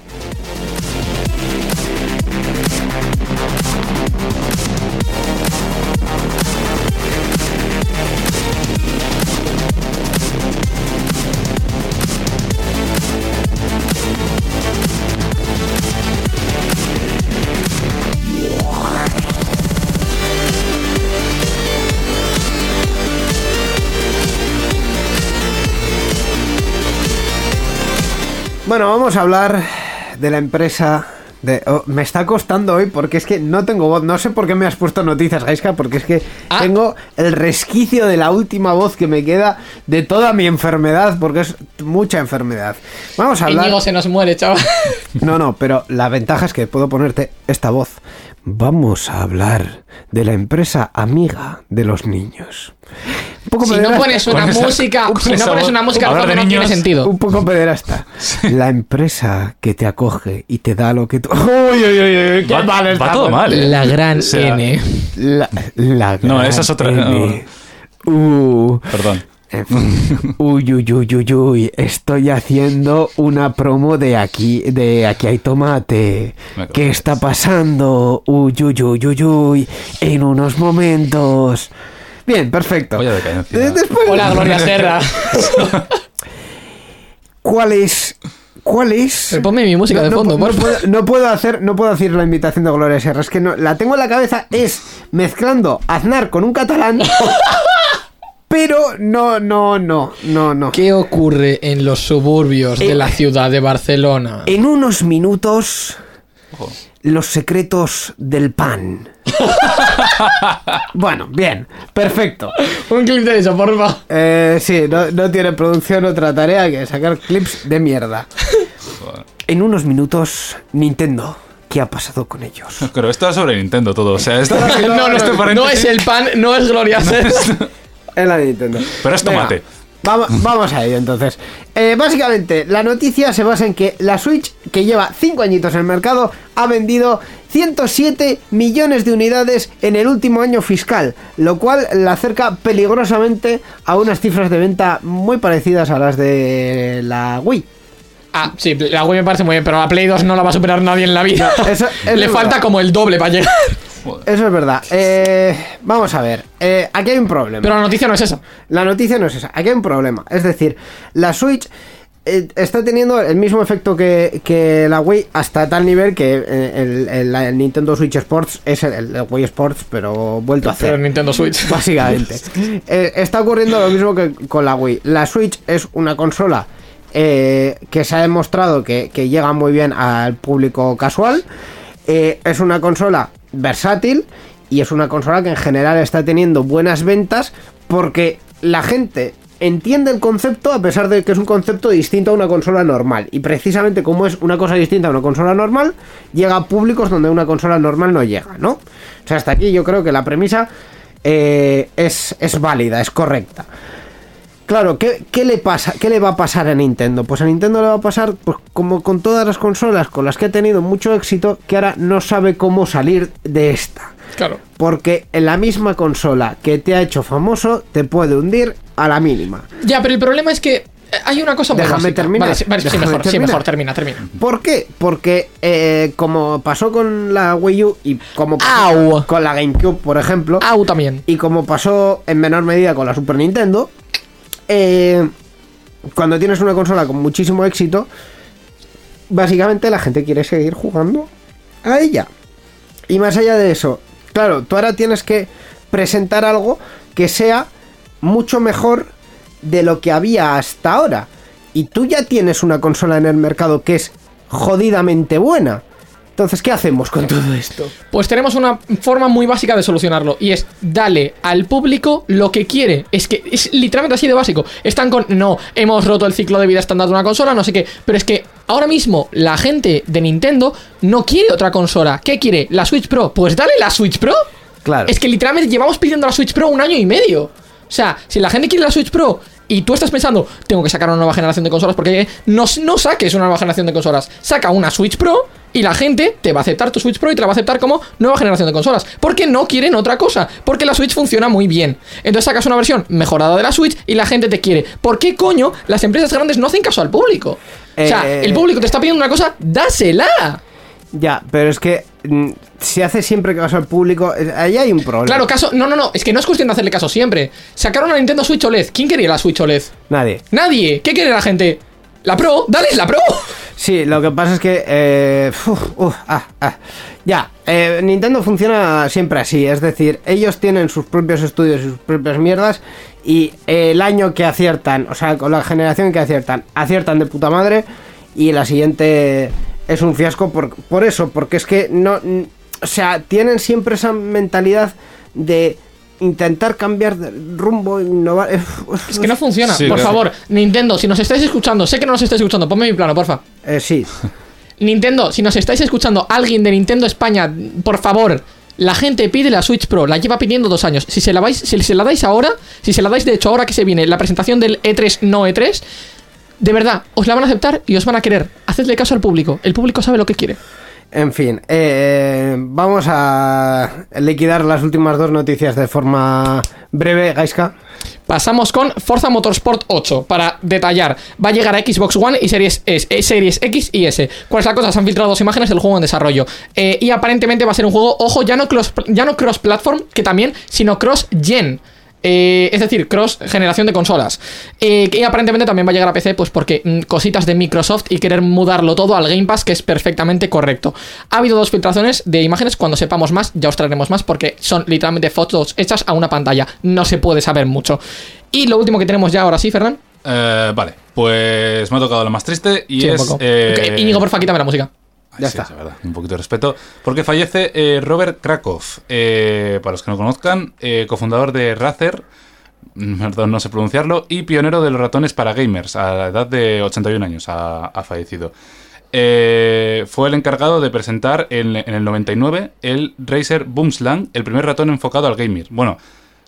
Bueno, vamos a hablar de la empresa. De, oh, me está costando hoy porque es que no tengo voz. No sé por qué me has puesto noticias, Gaiska, porque es que Ah. tengo el resquicio de la última voz que me queda de toda mi enfermedad, porque es mucha enfermedad. Vamos a hablar. Íñigo se nos muere, chaval. No, no, pero la ventaja es que puedo ponerte esta voz. Vamos a hablar de la empresa amiga de los niños. Un poco Si no pederasta, pones una esa- música, si no pones una música, todo de no tiene sentido. Un poco pederasta. La empresa que te acoge y te da lo que tú. Uy, uy, uy, uy, qué Va, mal va está, todo pues. mal. ¿eh? La gran O sea, N. La, la No, gran esa es otra- N. Uh, Perdón. En fin. Uy, uy, uy, uy, uy. Estoy haciendo una promo de aquí, de aquí hay tomate. ¿Qué está pasando? Uy, uy, uy, uy, uy. En unos momentos. Bien, perfecto. De- después, Hola, Gloria Serra. ¿cuál es? ¿Cuál es? Pero ponme mi música de no, fondo, no por favor. puedo, no puedo hacer, no puedo decir la invitación de Gloria Serra. Es que no, la tengo en la cabeza. Es mezclando Aznar con un catalán. Pero no, no, no, no, no. ¿Qué ocurre en los suburbios de Eh, la ciudad de Barcelona? En unos minutos, Ojo. los secretos del pan. bueno, bien, perfecto. Un clip de eso, porfa. Eh, sí, no, no tiene producción otra tarea que sacar clips de mierda. En unos minutos, Nintendo. ¿Qué ha pasado con ellos? Pero esto es sobre Nintendo todo. O sea, esto, No, no, este no paréntesis- es el pan, no es Gloria. En la Nintendo. Pero es Venga, tomate. vamos, vamos a ello entonces. Eh, básicamente, la noticia se basa en que la Switch, que lleva 5 añitos en el mercado, ha vendido 107 millones de unidades en el último año fiscal, lo cual la acerca peligrosamente a unas cifras de venta muy parecidas a las de la Wii. Ah, sí, la Wii me parece muy bien, pero la Play 2 no la va a superar nadie en la vida. No, eso- eso Le falta verdad. como el doble para llegar. Eso es verdad. Eh, vamos a ver, eh, aquí hay un problema. Pero la noticia no es esa. La noticia no es esa, aquí hay un problema. Es decir, la Switch eh, está teniendo el mismo efecto que, que la Wii hasta tal nivel que eh, el, el- el Nintendo Switch Sports es el, el Wii Sports, pero vuelto a Pero hacer. en Nintendo Switch. Básicamente. Eh, está ocurriendo lo mismo que con la Wii. La Switch es una consola eh, que se ha demostrado que, llega muy bien al público casual. Eh, es una consola versátil y es una consola que en general está teniendo buenas ventas porque la gente entiende el concepto a pesar de que es un concepto distinto a una consola normal. Y precisamente como es una cosa distinta a una consola normal, llega a públicos donde una consola normal no llega, ¿no? O sea, hasta aquí yo creo que la premisa eh, es, es válida, es correcta. Claro, ¿qué, qué le pasa? ¿Qué le va a pasar a Nintendo? Pues a Nintendo le va a pasar, pues como con todas las consolas con las que ha tenido mucho éxito, que ahora no sabe cómo salir de esta. Claro. Porque en la misma consola que te ha hecho famoso te puede hundir a la mínima. Ya, pero el problema es que hay una cosa muy Déjame básica. terminar, Vale, sí, vale, sí, déjame mejor, sí, mejor, termina, termina. ¿Por qué? Porque eh, como pasó con la Wii U y como pasó Au. con la GameCube, por ejemplo, Au también. y como pasó en menor medida con la Super Nintendo, eh, cuando tienes una consola con muchísimo éxito, básicamente la gente quiere seguir jugando a ella. Y más allá de eso, claro, tú ahora tienes que presentar algo que sea mucho mejor de lo que había hasta ahora. Y tú ya tienes una consola en el mercado que es jodidamente buena. Entonces, ¿qué hacemos con todo esto? Pues tenemos una forma muy básica de solucionarlo y es dale al público lo que quiere. Es que es literalmente así de básico. Están con no, hemos roto el ciclo de vida estándar de una consola, no sé qué, pero es que ahora mismo la gente de Nintendo no quiere otra consola. ¿Qué quiere? ¿La Switch Pro? Pues dale la Switch Pro. Claro. Es que literalmente llevamos pidiendo la Switch Pro un año y medio. O sea, si la gente quiere la Switch Pro y tú estás pensando, tengo que sacar una nueva generación de consolas, porque no, no saques una nueva generación de consolas. Saca una Switch Pro y la gente te va a aceptar tu Switch Pro y te la va a aceptar como nueva generación de consolas. Porque no quieren otra cosa. Porque la Switch funciona muy bien. Entonces sacas una versión mejorada de la Switch y la gente te quiere. ¿Por qué coño las empresas grandes no hacen caso al público? O sea, Eh, el público te está pidiendo una cosa, dásela. Ya, pero es que mm, si hace siempre caso al público, eh, ahí hay un problema. Claro, caso. No, no, no. Es que no es cuestión de hacerle caso siempre. Sacaron una Nintendo Switch OLED. ¿Quién quería la Switch OLED? Nadie. Nadie. ¿Qué quiere la gente? La Pro. Dale la Pro. Sí, lo que pasa es que. eh, ah, ah. Ya, eh, Nintendo funciona siempre así. Es decir, ellos tienen sus propios estudios y sus propias mierdas. Y el año que aciertan, o sea, con la generación que aciertan, aciertan de puta madre. Y la siguiente es un fiasco por, por eso, porque es que no. O sea, tienen siempre esa mentalidad de intentar cambiar de rumbo, innovar. eh, Es que no funciona. Sí, por claro. favor, Nintendo, si nos estáis escuchando, sé que no nos estáis escuchando, ponme mi plano, porfa. eh, sí. Nintendo, si nos estáis escuchando, alguien de Nintendo España, por favor. La gente pide la Switch Pro, la lleva pidiendo dos años. Si se la vais, si se la dais ahora, si se la dais de hecho ahora que se viene la presentación del E3 no E3, de verdad, os la van a aceptar y os van a querer. Hacedle caso al público. El público sabe lo que quiere. En fin, eh, vamos a liquidar las últimas dos noticias de forma breve, Gaiska. Pasamos con Forza Motorsport 8 para detallar. Va a llegar a Xbox One y Series, S, eh, Series X y S. ¿Cuál es la cosa? Se han filtrado dos imágenes del juego en desarrollo. Eh, y aparentemente va a ser un juego, ojo, ya no cross, ya no cross que también, sino cross gen. Eh, es decir, cross generación de consolas. Eh, y aparentemente también va a llegar a PC, pues porque mm, cositas de Microsoft y querer mudarlo todo al Game Pass, que es perfectamente correcto. Ha habido dos filtraciones de imágenes. Cuando sepamos más, ya os traeremos más, porque son literalmente fotos hechas a una pantalla. No se puede saber mucho. Y lo último que tenemos ya ahora sí, Ferran. Eh, vale, pues me ha tocado lo más triste y Sí, es. quítame la música. Ya sí, está. es verdad, un poquito de respeto. Porque fallece eh, Robert Krakow, eh, para los que no conozcan, eh, cofundador de Razer, mm, perdón, no sé pronunciarlo, y pionero de los ratones para gamers. A la edad de 81 años ha, ha fallecido. Eh, fue el encargado de presentar en, en el 99 el Razer Boomslang, el primer ratón enfocado al gamer. Bueno,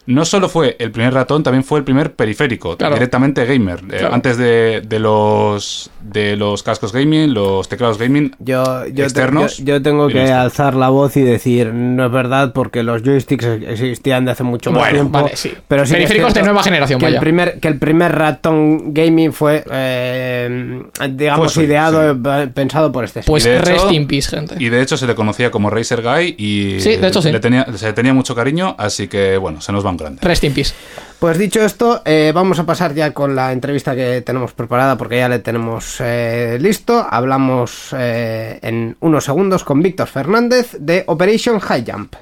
no solo fue el primer ratón, también fue el primer periférico, Claro. directamente gamer. Eh, antes de, de los de los cascos gaming, los teclados gaming, Yo, yo, te- Externos yo, yo tengo que alzar la voz y decir, no es verdad, porque los joysticks existían de hace mucho más tiempo. vale, sí. Pero sí Periféricos de nueva generación, que el primer Que el primer ratón gaming fue, eh, digamos, ideado, sí. eh, pensado por este. Pues Y de hecho- rest in peace, gente. Y de hecho se le conocía como Racer Guy y Sí, de hecho sí. le tenía, se le tenía mucho cariño, así que bueno, se nos va un grande. Rest in peace. Pues dicho esto, eh, vamos a pasar ya con la entrevista que tenemos preparada porque ya le tenemos eh, listo. Hablamos eh, en unos segundos con Víctor Fernández de Operation High Jump.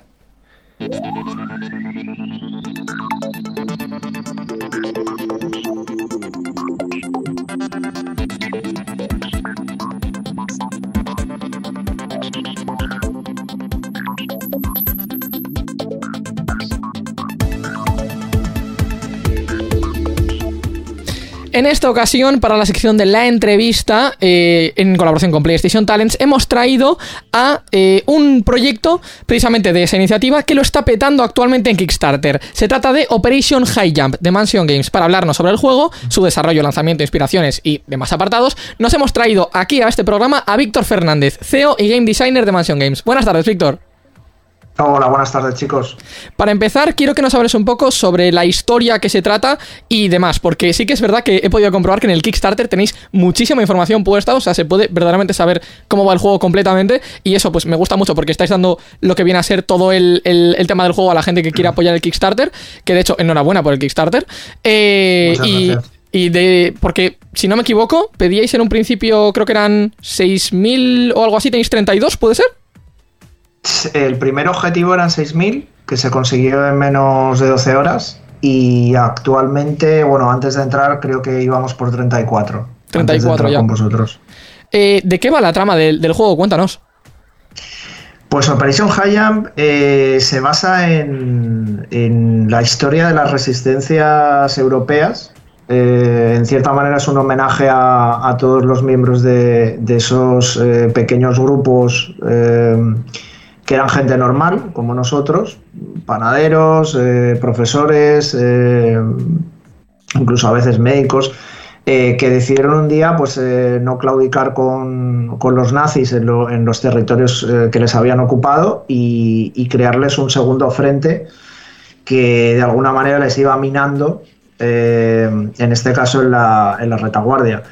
En esta ocasión, para la sección de la entrevista, eh, en colaboración con PlayStation Talents, hemos traído a eh, un proyecto precisamente de esa iniciativa que lo está petando actualmente en Kickstarter. Se trata de Operation High Jump de Mansion Games. Para hablarnos sobre el juego, su desarrollo, lanzamiento, inspiraciones y demás apartados, nos hemos traído aquí a este programa a Víctor Fernández, CEO y Game Designer de Mansion Games. Buenas tardes, Víctor. Hola, buenas tardes chicos. Para empezar, quiero que nos hables un poco sobre la historia que se trata y demás, porque sí que es verdad que he podido comprobar que en el Kickstarter tenéis muchísima información puesta, o sea, se puede verdaderamente saber cómo va el juego completamente y eso pues me gusta mucho porque estáis dando lo que viene a ser todo el, tema del juego a la gente que quiere apoyar el Kickstarter, que de hecho enhorabuena por el Kickstarter. Eh, y, y de. Porque, si no me equivoco, pedíais en un principio, creo que eran 6.000 o algo así, tenéis 32, ¿puede ser? El primer objetivo eran 6.000, que se consiguió en menos de 12 horas. Y actualmente, bueno, antes de entrar, creo que íbamos por 34. 34 ya. Con vosotros. Eh, ¿De qué va la trama del, juego? Cuéntanos. Pues Operation High Jump eh, se basa en, en, la historia de las resistencias europeas. Eh, en cierta manera es un homenaje a, todos los miembros de, de esos pequeños grupos que eran gente normal, como nosotros, panaderos, eh, profesores, eh, incluso a veces médicos, eh, que decidieron un día pues, no claudicar con, los nazis en, los territorios que les habían ocupado y, crearles un segundo frente que de alguna manera les iba minando, en este caso en la, en la retaguardia.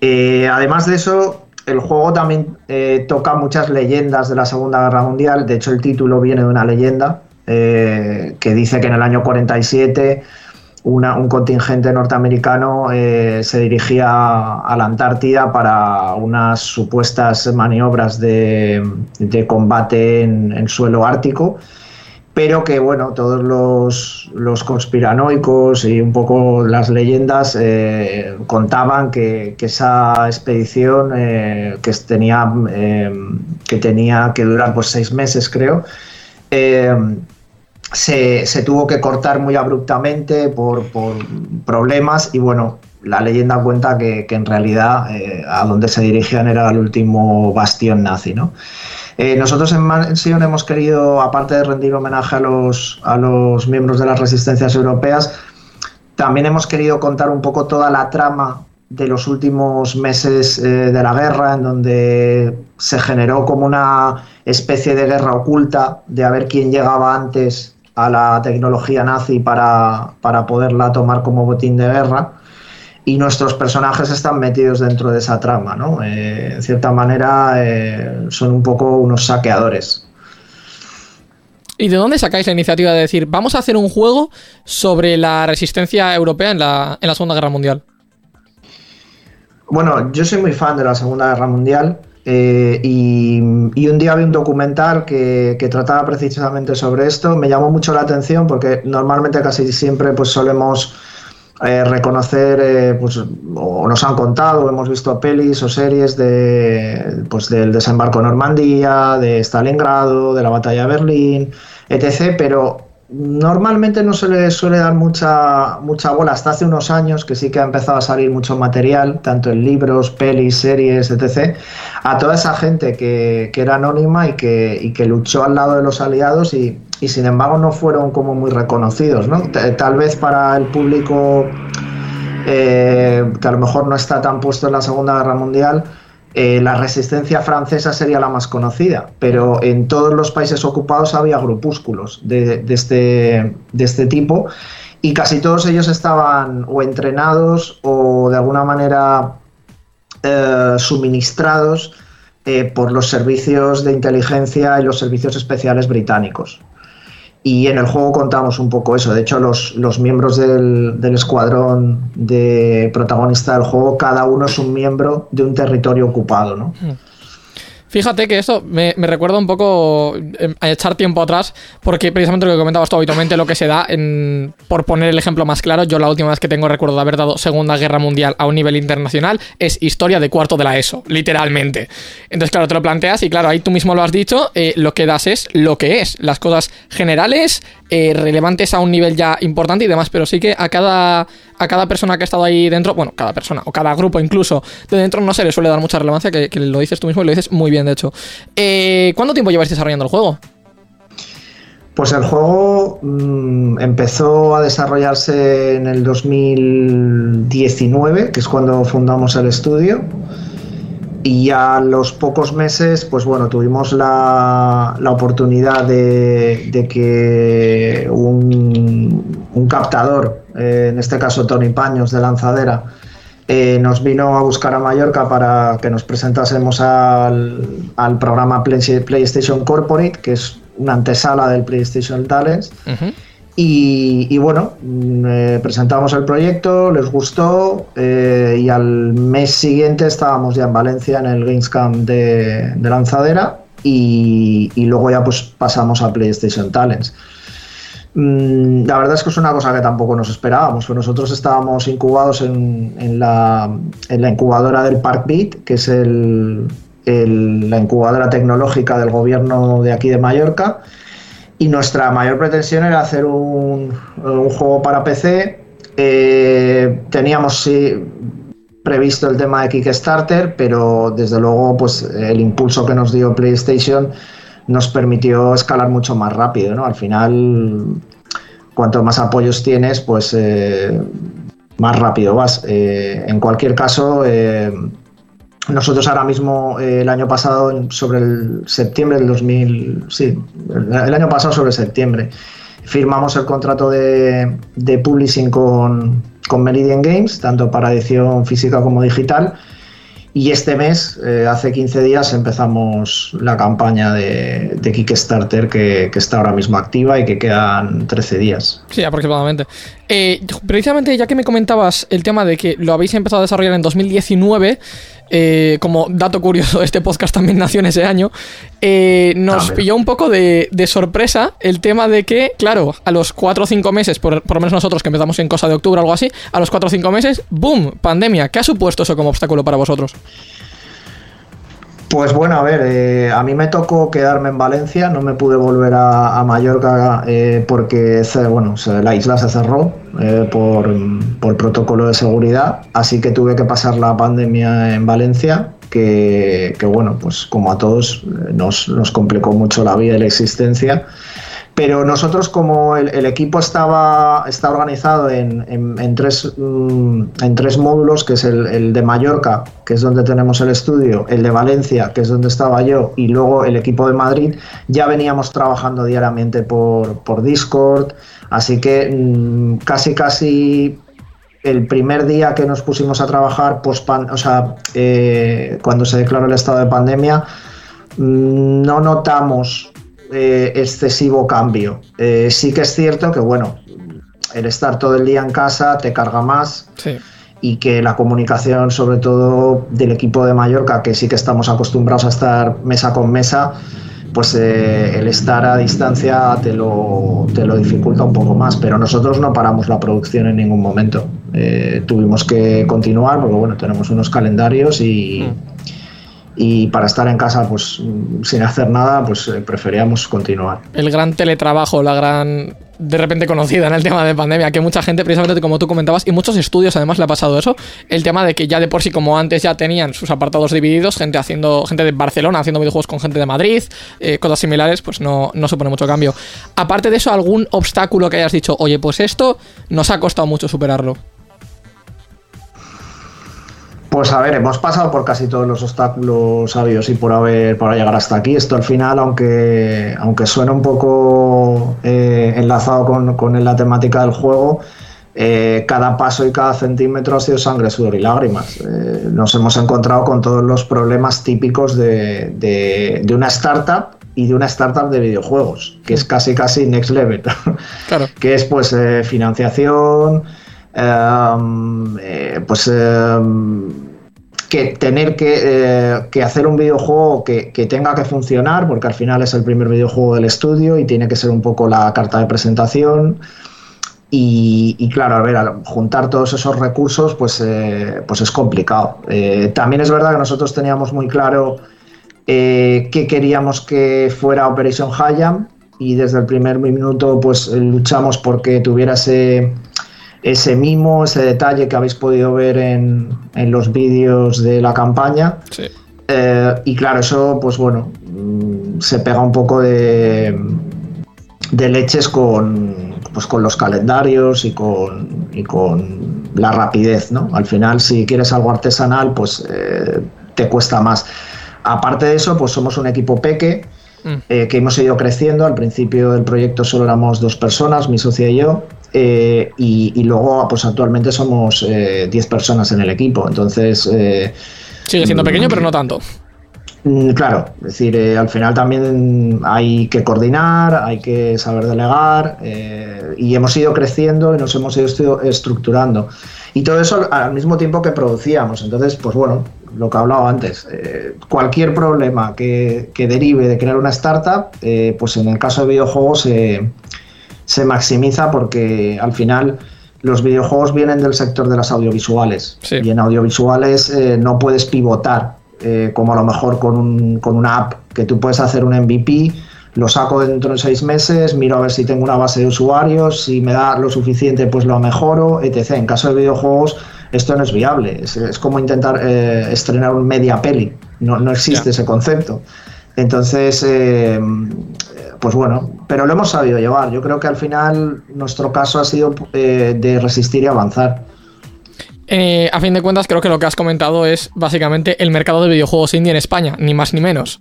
además de eso, el juego también eh, toca muchas leyendas de la Segunda Guerra Mundial. De hecho, el título viene de una leyenda eh, que dice que en el año 47 un contingente norteamericano eh, se dirigía a la Antártida para unas supuestas maniobras de, combate en, suelo ártico pero que bueno, todos los, conspiranoicos y un poco las leyendas eh, contaban que, esa expedición eh, que, tenía, eh, que tenía que durar pues seis meses creo, se, tuvo que cortar muy abruptamente por, problemas y bueno, la leyenda cuenta que, que en realidad a donde se dirigían era el último bastión nazi, ¿no? Eh, nosotros en Mansion hemos querido, aparte de rendir homenaje a los, a los miembros de las resistencias europeas, también hemos querido contar un poco toda la trama de los últimos meses eh, de la guerra, en donde se generó como una especie de guerra oculta de a ver quién llegaba antes a la tecnología nazi para, para poderla tomar como botín de guerra y nuestros personajes están metidos dentro de esa trama, ¿no? Eh, en cierta manera eh, son un poco unos saqueadores. ¿Y de dónde sacáis la iniciativa de decir, vamos a hacer un juego sobre la resistencia europea en la, Segunda Guerra Mundial? Bueno, yo soy muy fan de la Segunda Guerra Mundial eh, y, un día vi un documental que, que, trataba precisamente sobre esto. Me llamó mucho la atención porque normalmente casi siempre pues solemos eh, reconocer, eh, pues, o nos han contado, hemos visto pelis o series de, pues, del desembarco en Normandía, de Stalingrado, de la batalla de Berlín, etc. Pero normalmente no se le suele dar mucha, mucha bola. Hasta hace unos años que sí que ha empezado a salir mucho material, tanto en libros, pelis, series, etc. A toda esa gente que, que era anónima y que, y que luchó al lado de los aliados y y sin embargo no fueron como muy reconocidos, ¿no? Tal vez para el público eh, que a lo mejor no está tan puesto en la Segunda Guerra Mundial, eh, la resistencia francesa sería la más conocida, pero en todos los países ocupados había grupúsculos de, este, este tipo y casi todos ellos estaban o entrenados o de alguna manera eh, suministrados por los servicios de inteligencia y los servicios especiales británicos. Y en el juego contamos un poco eso. De hecho, los, los miembros del, del, escuadrón de protagonista del juego, cada uno es un miembro de un territorio ocupado, ¿no? Hmm. Fíjate que esto me, recuerda un poco em, a echar tiempo atrás, porque precisamente lo que comentabas tú habitualmente, lo que se da, en, por poner el ejemplo más claro, yo la última vez que tengo recuerdo de haber dado Segunda Guerra Mundial a un nivel internacional es historia de cuarto de la ESO, literalmente. Entonces, claro, te lo planteas y claro, ahí tú mismo lo has dicho, eh, lo que das es lo que es, las cosas generales, eh, relevantes a un nivel ya importante y demás, pero sí que a cada, a cada persona que ha estado ahí dentro, bueno, cada persona o cada grupo incluso de dentro no se le suele dar mucha relevancia, que, lo dices tú mismo y lo dices muy bien, de hecho. Eh, ¿Cuánto tiempo lleváis desarrollando el juego? Pues el juego mm, empezó a desarrollarse en el 2019, que es cuando fundamos el estudio. Y a los pocos meses, pues bueno, tuvimos la, la oportunidad de, de que un, un captador, eh, en este caso Tony Paños de Lanzadera, eh, nos vino a buscar a Mallorca para que nos presentásemos al, al programa Play- PlayStation Corporate, que es una antesala del PlayStation Talents. Y, bueno, mm, eh, presentamos el proyecto, les gustó eh, y al mes siguiente estábamos ya en Valencia en el Gamescom de, de Lanzadera y, luego ya pues pasamos a PlayStation Talents. Mm, La verdad es que es una cosa que tampoco nos esperábamos. pues nosotros estábamos incubados en, la, incubadora del Park Beat, que es el- la incubadora tecnológica del gobierno de aquí de Mallorca. Y nuestra mayor pretensión era hacer un, un juego para PC. Eh, teníamos sí, previsto el tema de Kickstarter, pero desde luego pues el impulso que nos dio PlayStation nos permitió escalar mucho más rápido. ¿no? Al final, cuanto más apoyos tienes, pues eh, más rápido vas. Eh, en cualquier caso, nosotros ahora mismo, eh, el año pasado, sobre el septiembre del 2000, sí, el, el año pasado sobre septiembre, firmamos el contrato de, de publishing con, con Meridian Games, tanto para edición física como digital. Y este mes, eh, hace 15 días, empezamos la campaña de, de Kickstarter que, que está ahora mismo activa y que quedan 13 días. Sí, aproximadamente. Eh, precisamente, ya que me comentabas el tema de que lo habéis empezado a desarrollar en 2019, eh, como dato curioso, este podcast también nació en ese año, eh, nos pilló un poco de, de sorpresa el tema de que, claro, a los 4 o 5 meses, por, por lo menos nosotros que empezamos en cosa de octubre o algo así, a los 4 o 5 meses, ¡boom! Pandemia. ¿Qué ha supuesto eso como obstáculo para vosotros? Pues bueno, a ver, eh, a mí me tocó quedarme en Valencia, no me pude volver a, a Mallorca eh, porque bueno, la isla se cerró eh, por, por protocolo de seguridad, así que tuve que pasar la pandemia en Valencia, que, que, bueno, pues como a todos eh, nos, nos complicó mucho la vida y la existencia. Pero nosotros, como el, equipo estaba está organizado en, en- tres, mm, en tres módulos, que es el, de Mallorca, que es donde tenemos el estudio, el de Valencia, que es donde estaba yo, y luego el equipo de Madrid, ya veníamos trabajando diariamente por, por Discord, así que mm, casi casi el primer día que nos pusimos a trabajar, post sea, eh, cuando se declaró el estado de pandemia, mm, no notamos eh, excesivo cambio. Eh, sí que es cierto que, bueno, el estar todo el día en casa te carga más Sí. y que la comunicación, sobre todo del equipo de Mallorca, que sí que estamos acostumbrados a estar mesa con mesa, pues eh, el estar a distancia te lo, te lo dificulta un poco más. Pero nosotros no paramos la producción en ningún momento. Eh, tuvimos que continuar porque, bueno, tenemos unos calendarios y. Y para estar en casa, pues sin hacer nada, pues eh, preferíamos continuar. el gran teletrabajo, la gran de repente conocida en el tema de pandemia, que mucha gente, precisamente como tú comentabas, y muchos estudios además le ha pasado eso, el tema de que ya de por sí, como antes ya tenían sus apartados divididos, gente haciendo, gente de Barcelona haciendo videojuegos con gente de Madrid, eh, cosas similares, pues no, no supone mucho cambio. Aparte de eso, algún obstáculo que hayas dicho, oye, pues esto nos ha costado mucho superarlo. Pues a ver, hemos pasado por casi todos los obstáculos sabios y por haber para llegar hasta aquí. Esto al final, aunque, aunque suena un poco eh, enlazado con, con la temática del juego, eh, cada paso y cada centímetro ha sido sangre, sudor y lágrimas. Eh, nos hemos encontrado con todos los problemas típicos de, de- de una startup y de una startup de videojuegos, que es casi casi next level. Claro. que es pues eh, financiación, eh, pues em, que tener que, eh, que hacer un videojuego que, tenga que funcionar, porque al final es el primer videojuego del estudio y tiene que ser un poco la carta de presentación. Y, claro, a ver, juntar todos esos recursos, pues, eh, pues es complicado. También es verdad que nosotros teníamos muy claro que queríamos que fuera Operation Hayam y desde el primer minuto pues luchamos porque tuviera ese, ese mimo, ese detalle que habéis podido ver en, en los vídeos de la campaña. Sí. Eh, y claro, eso pues bueno, mm, se pega un poco de, de leches con, pues, con los calendarios y con, y con la rapidez, ¿no? Al final, si quieres algo artesanal, pues eh, te cuesta más. Aparte de eso, pues somos un equipo peque Mm. eh, que hemos ido creciendo. Al principio del proyecto solo éramos dos personas, mi socia y yo, eh, y, y luego pues actualmente somos eh, 10 personas en el equipo. Entonces, eh, Sigue siendo pequeño, pero no tanto. Mm, Claro, es decir, eh, al final también hay que coordinar, hay que saber delegar eh, y hemos ido creciendo y nos hemos ido estructurando. Y todo eso al, mismo tiempo que producíamos. Entonces, pues bueno, lo que hablaba antes, eh, cualquier problema que, que derive de crear una startup, eh, pues en el caso de videojuegos se- maximiza porque al final los videojuegos vienen del sector de las audiovisuales Sí. y en audiovisuales eh, no puedes pivotar eh, como a lo mejor con, un- con una app que tú puedes hacer un MVP, lo saco dentro de seis meses, miro a ver si tengo una base de usuarios, si me da lo suficiente pues lo mejoro, etc. En caso de videojuegos esto no es viable, es, es como intentar eh, estrenar un media peli, no, no existe ese concepto. Entonces, eh, pues bueno, pero lo hemos sabido llevar. Yo creo que al final nuestro caso ha sido eh, de resistir y avanzar. Eh, a fin de cuentas, creo que lo que has comentado es básicamente el mercado de videojuegos indie en España, ni más ni menos.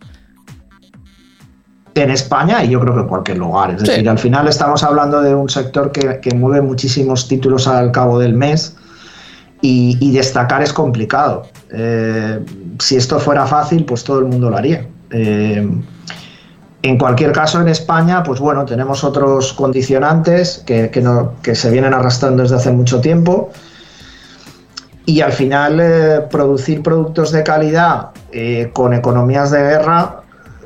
En España y yo creo que en cualquier lugar. Es Sí. decir, al final estamos hablando de un sector que, que mueve muchísimos títulos al cabo del mes y, y destacar es complicado. Eh, si esto fuera fácil, pues todo el mundo lo haría. Eh, en cualquier caso, en España, pues bueno, tenemos otros condicionantes que, que no- que se vienen arrastrando desde hace mucho tiempo. Y al final, eh, producir productos de calidad eh, con economías de guerra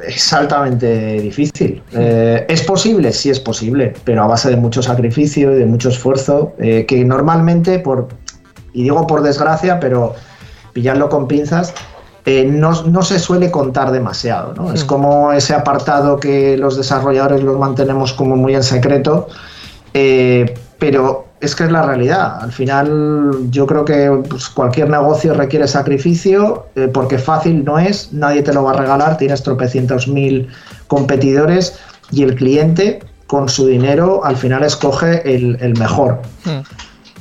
es altamente difícil. Eh, ¿Es posible? Sí es posible, pero a base de mucho sacrificio y de mucho esfuerzo, que normalmente, por, y digo por desgracia, pero pillarlo con pinzas, eh, no, no se suele contar demasiado. ¿no? Es como ese apartado que los desarrolladores los mantenemos como muy en secreto, eh, pero es que es la realidad. Al final yo creo que pues, cualquier negocio requiere sacrificio eh, porque fácil no es, nadie te lo va a regalar, tienes tropecientos mil competidores y el cliente con su dinero al final escoge el, el mejor. Hmm.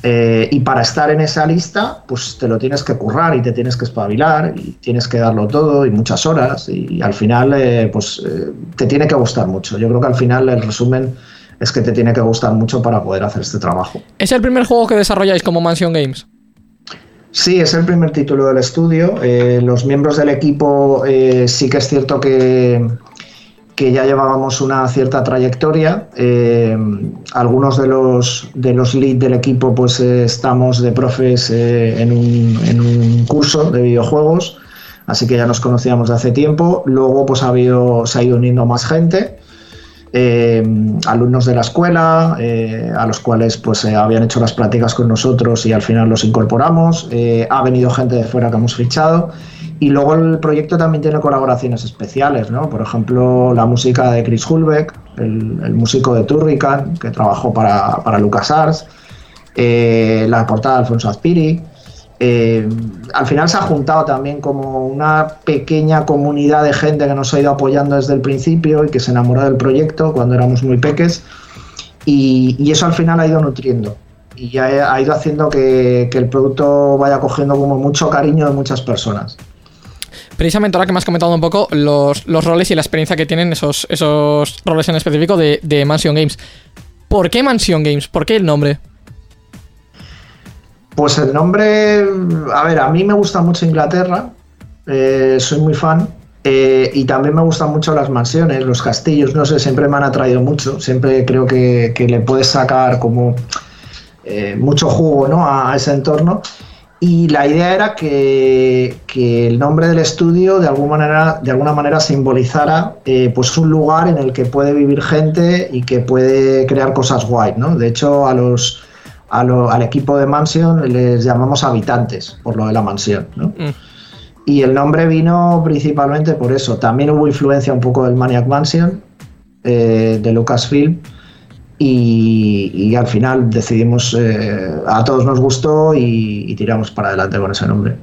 Eh, y para estar en esa lista, pues te lo tienes que currar y te tienes que espabilar y tienes que darlo todo y muchas horas y, al final eh, pues eh, te tiene que gustar mucho. Yo creo que al final el resumen es que te tiene que gustar mucho para poder hacer este trabajo. ¿Es el primer juego que desarrolláis como Mansion Games? Sí, es el primer título del estudio. Los miembros del equipo sí que es cierto que, que ya llevábamos una cierta trayectoria. Eh, algunos de los, de los lead del equipo pues eh, estamos de profes eh, en, un, en un curso de videojuegos, así que ya nos conocíamos de hace tiempo. Luego pues ha habido, se ha ido uniendo más gente. alumnos de la escuela, a los cuales pues habían hecho las prácticas con nosotros y al final los incorporamos. Ha venido gente de fuera que hemos fichado. Y luego el proyecto también tiene colaboraciones especiales, ¿no? Por ejemplo, la música de Chris Hulbeck, el, músico de Turrican, que trabajó para, para LucasArts, eh, la portada de Alfonso Azpiri. Eh, al final se ha juntado también como una pequeña comunidad de gente que nos ha ido apoyando desde el principio y que se enamoró del proyecto cuando éramos muy peques y, eso al final ha ido nutriendo y ha, ha ido haciendo que, que el producto vaya cogiendo como mucho cariño de muchas personas. Precisamente ahora que me has comentado un poco los, los roles y la experiencia que tienen esos, esos roles en específico de, Mansion Games. ¿Por qué Mansion Games? ¿Por qué el nombre? Pues el nombre, a ver, a mí me gusta mucho Inglaterra, eh, soy muy fan. eh, y también me gustan mucho las mansiones, los castillos, no sé, siempre me han atraído mucho. Siempre creo que, le puedes sacar como eh, mucho jugo ¿no? a ese entorno. Y la idea era que, que el nombre del estudio de alguna manera, de alguna manera simbolizara eh, pues un lugar en el que puede vivir gente y que puede crear cosas guay. ¿no? De hecho, a los, a lo- al equipo de Mansion les llamamos habitantes por lo de la mansión. ¿no? Mm. Y el nombre vino principalmente por eso. También hubo influencia un poco del Maniac Mansion, eh, de Lucasfilm. Y, y al final decidimos, eh, a todos nos gustó y, y tiramos para adelante con ese nombre.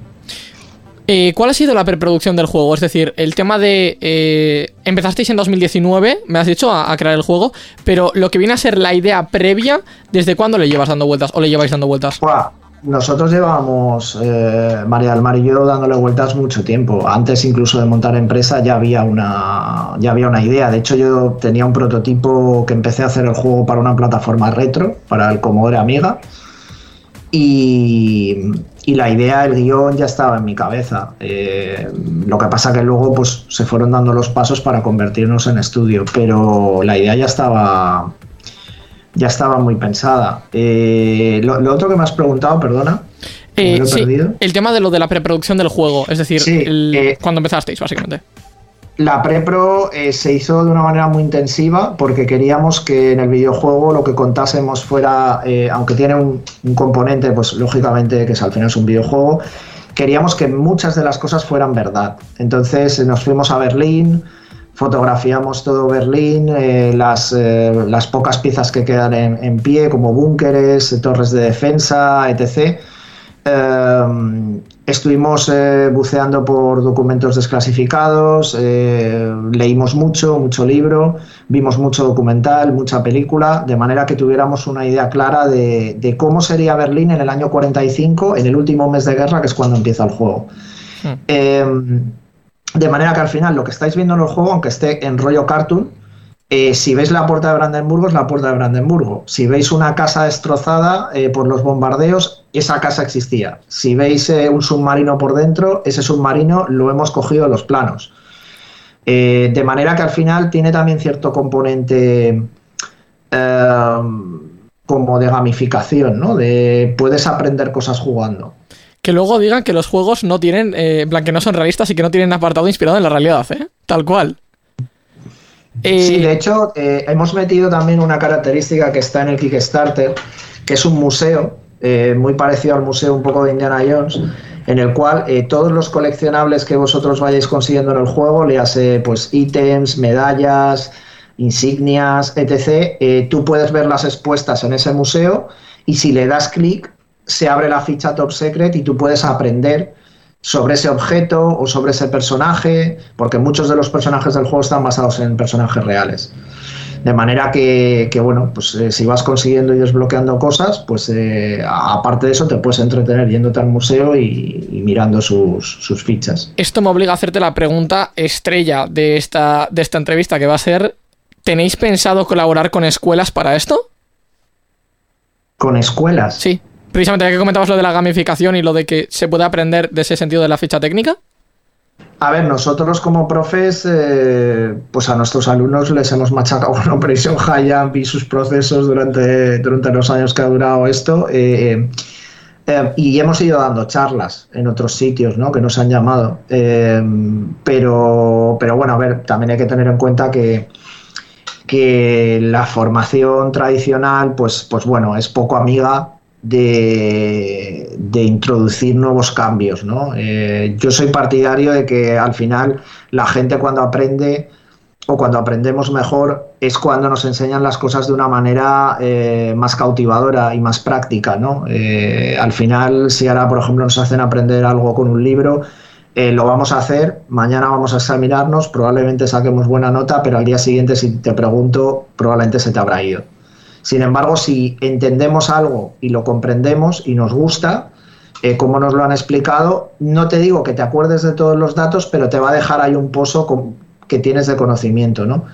Eh, ¿Cuál ha sido la preproducción del juego? Es decir, el tema de... eh, empezasteis en 2019, me has dicho, a, a crear el juego, pero lo que viene a ser la idea previa, ¿desde cuándo le llevas dando vueltas o le lleváis dando vueltas? Nosotros llevábamos, eh, María del Mar y yo, dándole vueltas mucho tiempo. Antes incluso de montar empresa ya había, una, ya había una idea. De hecho, yo tenía un prototipo que empecé a hacer el juego para una plataforma retro, para el Commodore Amiga. Y, la idea, el guion ya estaba en mi cabeza. Eh, lo que pasa que luego pues, se fueron dando los pasos para convertirnos en estudio, pero la idea ya estaba, ya estaba muy pensada. Eh, lo, lo otro que me has preguntado, perdona. Eh, me lo he sí, perdido. el tema de lo de la preproducción del juego, es decir, Sí, el- eh, cuando empezasteis, básicamente. La prepro se hizo de una manera muy intensiva porque queríamos que en el videojuego lo que contásemos fuera, aunque tiene un, un componente, pues lógicamente que es, al final es un videojuego, queríamos que muchas de las cosas fueran verdad. Entonces nos fuimos a Berlín, fotografiamos todo Berlín, eh, las, eh, las pocas piezas que quedan en, en pie, como búnkeres, eh, torres de defensa, etc. Eh, estuvimos buceando por documentos desclasificados, leímos mucho, mucho libro, vimos mucho documental, mucha película, de manera que tuviéramos una idea clara de, de cómo sería Berlín en el año 45, en el último mes de guerra, que es cuando empieza el juego. Hmm. De manera que al final lo que estáis viendo en el juego, aunque esté en rollo cartoon, eh, si veis la puerta de Brandenburgo, es la puerta de Brandenburgo. Si veis una casa destrozada eh, por los bombardeos, esa casa existía. Si veis eh, un submarino por dentro, ese submarino lo hemos cogido de los planos. De manera que al final tiene también cierto componente como de gamificación, ¿no? De puedes aprender cosas jugando. Que luego digan que los juegos no tienen, eh, en plan, que no son realistas y que no tienen apartado inspirado en la realidad, ¿eh? Tal cual. Eh, Sí, de hecho, eh, hemos metido también una característica que está en el Kickstarter, que es un museo, eh, muy parecido al museo un poco de Indiana Jones, en el cual todos los coleccionables que vosotros vayáis consiguiendo en el juego, le hace pues ítems, medallas, insignias, etc., tú puedes verlas expuestas en ese museo y si le das clic, se abre la ficha Top Secret y tú puedes aprender sobre ese objeto o sobre ese personaje, porque muchos de los personajes del juego están basados en personajes reales. De manera que, que, bueno, pues eh, si vas consiguiendo y desbloqueando cosas, pues eh, aparte de eso te puedes entretener yéndote al museo y, y mirando sus, sus fichas. Esto me obliga a hacerte la pregunta estrella de esta, de esta entrevista, que va a ser, ¿tenéis pensado colaborar con escuelas para esto? Con escuelas. Sí. Precisamente ya que comentabas lo de la gamificación y lo de que se puede aprender de ese sentido de la ficha técnica. A ver, nosotros como profes, eh, pues a nuestros alumnos les hemos machacado con Operation High Jump y sus procesos durante, durante los años que ha durado esto. eh, eh, y hemos ido dando charlas en otros sitios, ¿no? Que nos han llamado. Pero, pero bueno, a ver, también hay que tener en cuenta que, que la formación tradicional, pues, pues bueno, es poco amiga de, introducir nuevos cambios. ¿no? Eh, yo soy partidario de que al final la gente cuando aprende o cuando aprendemos mejor es cuando nos enseñan las cosas de una manera eh, más cautivadora y más práctica. ¿no? Eh, al final, si ahora, por ejemplo, nos hacen aprender algo con un libro, lo vamos a hacer, mañana vamos a examinarnos, probablemente saquemos buena nota, pero al día siguiente, si te pregunto, probablemente se te habrá ido. Sin embargo, si entendemos algo y lo comprendemos y nos gusta, eh, como nos lo han explicado, no te digo que te acuerdes de todos los datos, pero te va a dejar ahí un pozo que tienes de conocimiento, ¿no?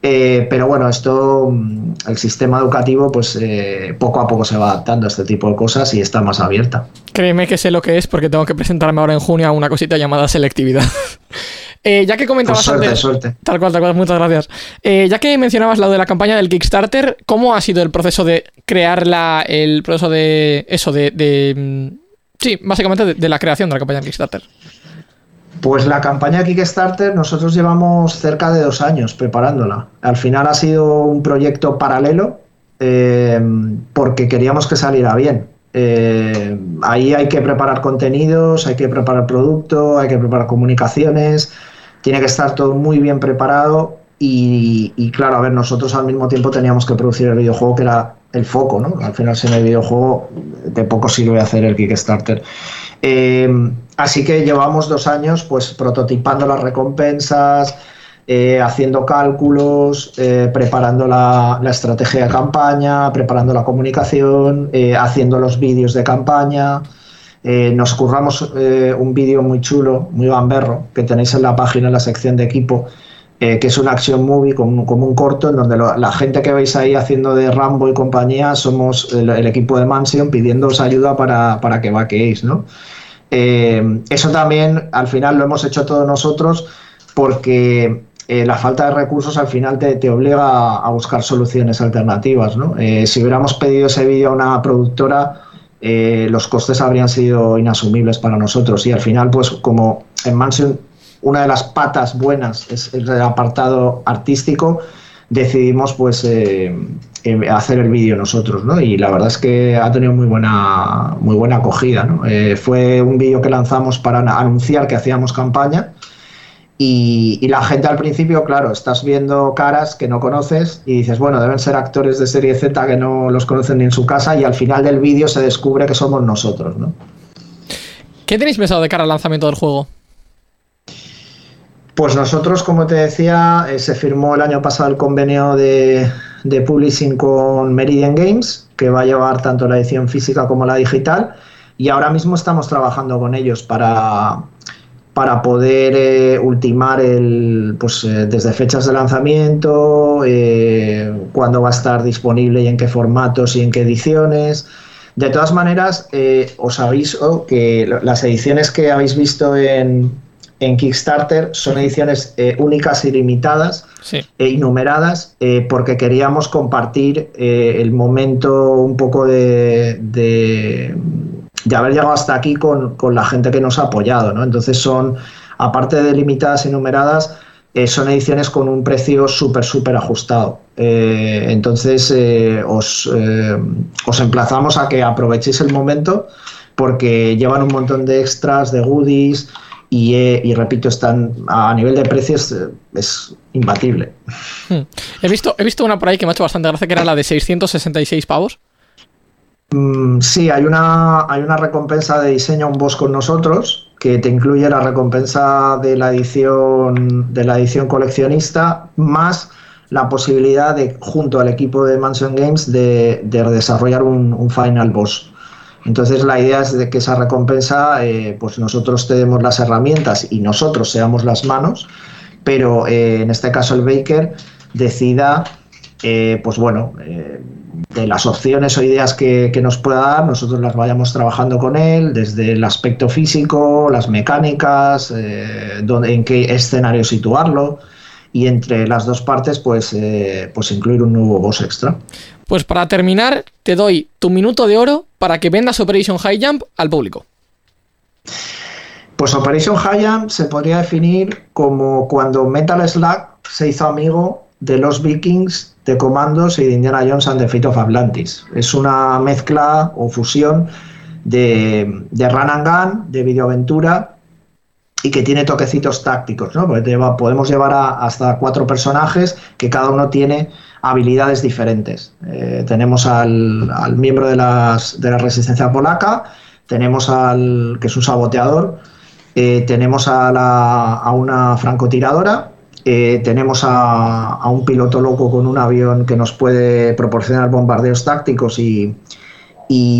Eh, pero bueno, esto, mm, el sistema educativo, pues eh, poco a poco se va adaptando a este tipo de cosas y está más abierta. Créeme que sé lo que es porque tengo que presentarme ahora en junio a una cosita llamada selectividad. Eh, ya que Pues comentabas suerte, antes... suerte. Tal cual, tal cual, muchas gracias. Eh, ya que mencionabas lo de la campaña del Kickstarter, ¿cómo ha sido el proceso de crear la, el proceso de eso, de... de, mm, sí, básicamente de, de la creación de la campaña del Kickstarter? Pues la campaña Kickstarter nosotros llevamos cerca de dos años preparándola. Al final ha sido un proyecto paralelo eh, porque queríamos que saliera bien. Eh, ahí hay que preparar contenidos, hay que preparar producto, hay que preparar comunicaciones, tiene que estar todo muy bien preparado y, claro, a ver, nosotros al mismo tiempo teníamos que producir el videojuego que era el foco, ¿no? Al final sin el videojuego de poco sirve hacer el Kickstarter. Eh, así que llevamos dos años pues prototipando las recompensas, eh, haciendo cálculos, eh, preparando la, la, estrategia de campaña, preparando la comunicación, haciendo los vídeos de campaña. Nos curramos un vídeo muy chulo, muy gamberro, que tenéis en la página, en la sección de equipo, que es una action movie como, un corto, en donde la gente que veis ahí haciendo de Rambo y compañía somos el, equipo de Mansion pidiéndoos ayuda para, para que vaqueéis, ¿no? eso también al final lo hemos hecho todos nosotros porque eh, la falta de recursos al final te, te obliga a, buscar soluciones alternativas. ¿no? Eh, si hubiéramos pedido ese vídeo a una productora, eh, los costes habrían sido inasumibles para nosotros y al final, pues como en Mansion una de las patas buenas es el apartado artístico, decidimos pues hacer el vídeo nosotros, ¿no? Y la verdad es que ha tenido muy buena, muy buena acogida, ¿no? fue un vídeo que lanzamos para anunciar que hacíamos campaña y, la gente al principio, claro, estás viendo caras que no conoces y dices, bueno, deben ser actores de serie Z que no los conocen ni en su casa y al final del vídeo se descubre que somos nosotros, ¿no? ¿Qué tenéis pensado de cara al lanzamiento del juego? Pues nosotros, como te decía, eh, se firmó el año pasado el convenio de, de publishing con Meridian Games, que va a llevar tanto la edición física como la digital, y ahora mismo estamos trabajando con ellos para, para poder eh, ultimar el, pues, eh, desde fechas de lanzamiento, eh, cuándo va a estar disponible y en qué formatos y en qué ediciones. De todas maneras, os aviso que las ediciones que habéis visto en, en Kickstarter son ediciones únicas y limitadas e numeradas porque queríamos compartir el momento un poco de de haber llegado hasta aquí con, la gente que nos ha apoyado. ¿no? Entonces son, aparte de limitadas y numeradas, eh, son ediciones con un precio súper, súper ajustado. Eh, entonces eh, os, os, emplazamos a que aprovechéis el momento porque llevan un montón de extras, de goodies y, y repito, están a nivel de precios es imbatible. Hmm. He, visto, he visto una por ahí que me ha hecho bastante gracia que era la de 666 pavos. Mm, sí, hay una, hay una recompensa de diseño un boss con nosotros que te incluye la recompensa de la edición de la edición coleccionista más la posibilidad de junto al equipo de Mansion Games de, desarrollar un, final boss. Entonces la idea es de que esa recompensa, eh, pues nosotros tenemos las herramientas y nosotros seamos las manos, pero eh, en este caso el Baker decida, eh, pues bueno, de las opciones o ideas que, nos pueda dar, nosotros las vayamos trabajando con él, desde el aspecto físico, las mecánicas, eh, en qué escenario situarlo y entre las dos partes pues, eh, pues incluir un nuevo boss extra. Pues para terminar, te doy tu minuto de oro para que vendas Operation High Jump al público. Pues Operation High Jump se podría definir como cuando Metal Slug se hizo amigo de los vikings de Comandos y de Indiana Jones and the Fate of Atlantis. Es una mezcla o fusión de, de run and gun, de videoaventura y que tiene toquecitos tácticos, ¿no? Porque podemos llevar hasta cuatro personajes que cada uno tiene habilidades diferentes. Eh, tenemos al, miembro de, las, de la resistencia polaca, tenemos al que es un saboteador, eh, tenemos a, la, a una francotiradora eh, tenemos a, un piloto loco con un avión que nos puede proporcionar bombardeos tácticos y,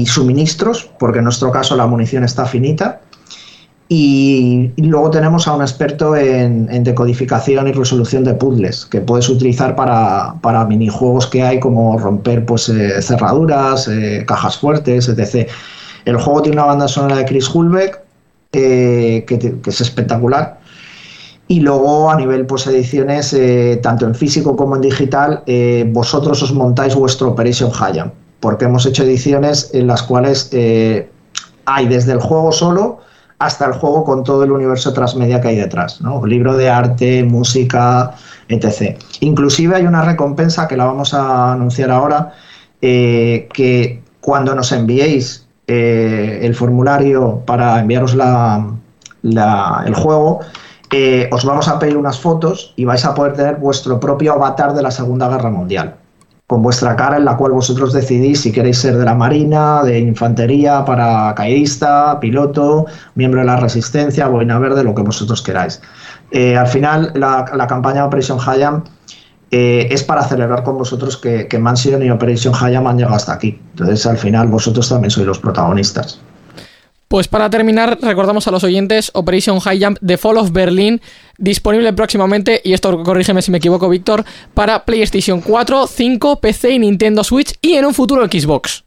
suministros, porque en nuestro caso la munición está finita. Y, luego tenemos a un experto en, decodificación y resolución de puzzles, que puedes utilizar para, minijuegos que hay como romper pues, eh, cerraduras, eh, cajas fuertes, etc. El juego tiene una banda sonora de Chris Hulbeck, que es espectacular y luego a nivel pues ediciones, eh, tanto en físico como en digital, eh, vosotros os montáis vuestro Operation Hayam, porque hemos hecho ediciones en las cuales eh, hay desde el juego solo hasta el juego con todo el universo transmedia que hay detrás, ¿no? libro de arte, música, etc. Inclusive hay una recompensa que la vamos a anunciar ahora, que cuando nos enviéis el formulario para enviaros la, el juego, eh, os vamos a pedir unas fotos y vais a poder tener vuestro propio avatar de la Segunda Guerra Mundial, con vuestra cara en la cual vosotros decidís si queréis ser de la Marina, de Infantería, paracaidista, piloto, miembro de la Resistencia, boina verde, lo que vosotros queráis. Eh, al final, la, la campaña Operation Hayam eh, es para celebrar con vosotros que, que Mansion y Operation Hayam han llegado hasta aquí. Entonces, al final, vosotros también sois los protagonistas. Pues para terminar, recordamos a los oyentes Operation High Jump The Fall of Berlin, disponible próximamente, y esto corrígeme si me equivoco, Víctor, para PlayStation 4, 5, PC y Nintendo Switch y en un futuro Xbox.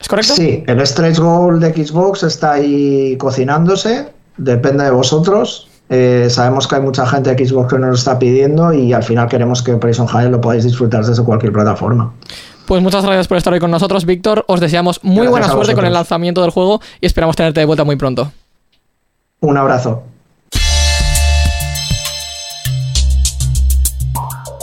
¿Es correcto? Sí, el stretch goal de Xbox está ahí cocinándose, depende de vosotros. Eh, sabemos que hay mucha gente de Xbox que nos lo está pidiendo y al final queremos que Operation High lo podáis disfrutar desde cualquier plataforma. Pues muchas gracias por estar hoy con nosotros, Víctor. Os deseamos muy Gracias buena suerte con el lanzamiento del juego y esperamos tenerte de vuelta muy pronto. Un abrazo.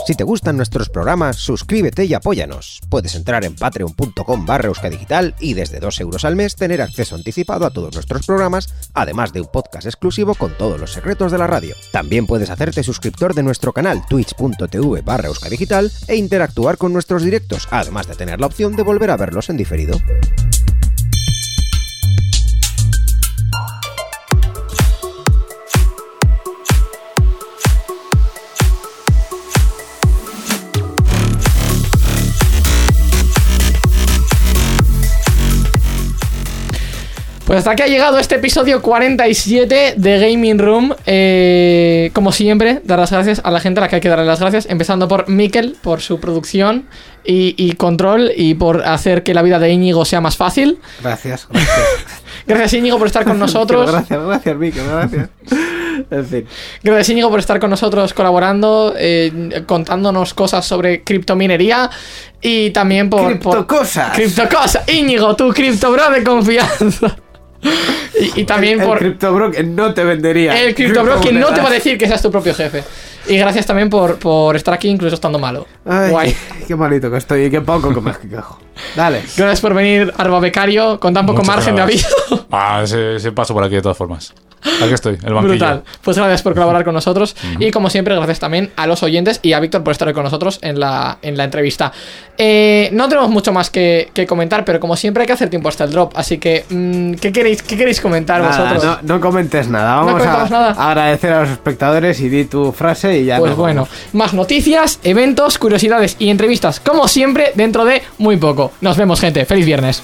Si te gustan nuestros programas, suscríbete y apóyanos. Puedes entrar en patreon.com barra euskadigital y desde 2 euros al mes tener acceso anticipado a todos nuestros programas, además de un podcast exclusivo con todos los secretos de la radio. También puedes hacerte suscriptor de nuestro canal twitch.tv barra euskadigital e interactuar con nuestros directos, además de tener la opción de volver a verlos en diferido. Pues hasta aquí ha llegado este episodio 47 de Gaming Room. Eh, como siempre, dar las gracias a la gente a la que hay que darle las gracias, empezando por Mikel, por su producción y, y control y por hacer que la vida de Íñigo sea más fácil. Gracias, gracias. Gracias Íñigo por estar con nosotros. gracias, gracias, Mikel, gracias. En fin. Gracias Íñigo por estar con nosotros colaborando, eh, contándonos cosas sobre criptominería y también por... por Criptocosas. Criptocosas. Íñigo, tu criptobro de confianza. Y, y también el, por... El CryptoBro que no te vendería. El criptobro que no te va a decir que seas tu propio jefe. Y gracias también por, por estar aquí incluso estando malo. Ay, Guay. Qué, malito que estoy y qué poco que me quejo. Dale. Gracias por venir, Arba Becario, con tan poco Muchas margen de aviso. Ah, ese, ese paso por aquí de todas formas. Aquí estoy, el banquillo. Brutal. Pues gracias por colaborar con nosotros. Y como siempre, gracias también a los oyentes y a Víctor por estar hoy con nosotros en la, en la entrevista. Eh, no tenemos mucho más que, que comentar, pero como siempre hay que hacer tiempo hasta el drop. Así que, mm, ¿qué, queréis, ¿qué queréis comentar Nada, vosotros? no, no comentes nada. Vamos comentamos a nada. agradecer a los espectadores y di tu frase y ya. Pues nos bueno, vamos. más noticias, eventos, curiosidades y entrevistas, como siempre, dentro de muy poco. Nos vemos, gente. Feliz viernes.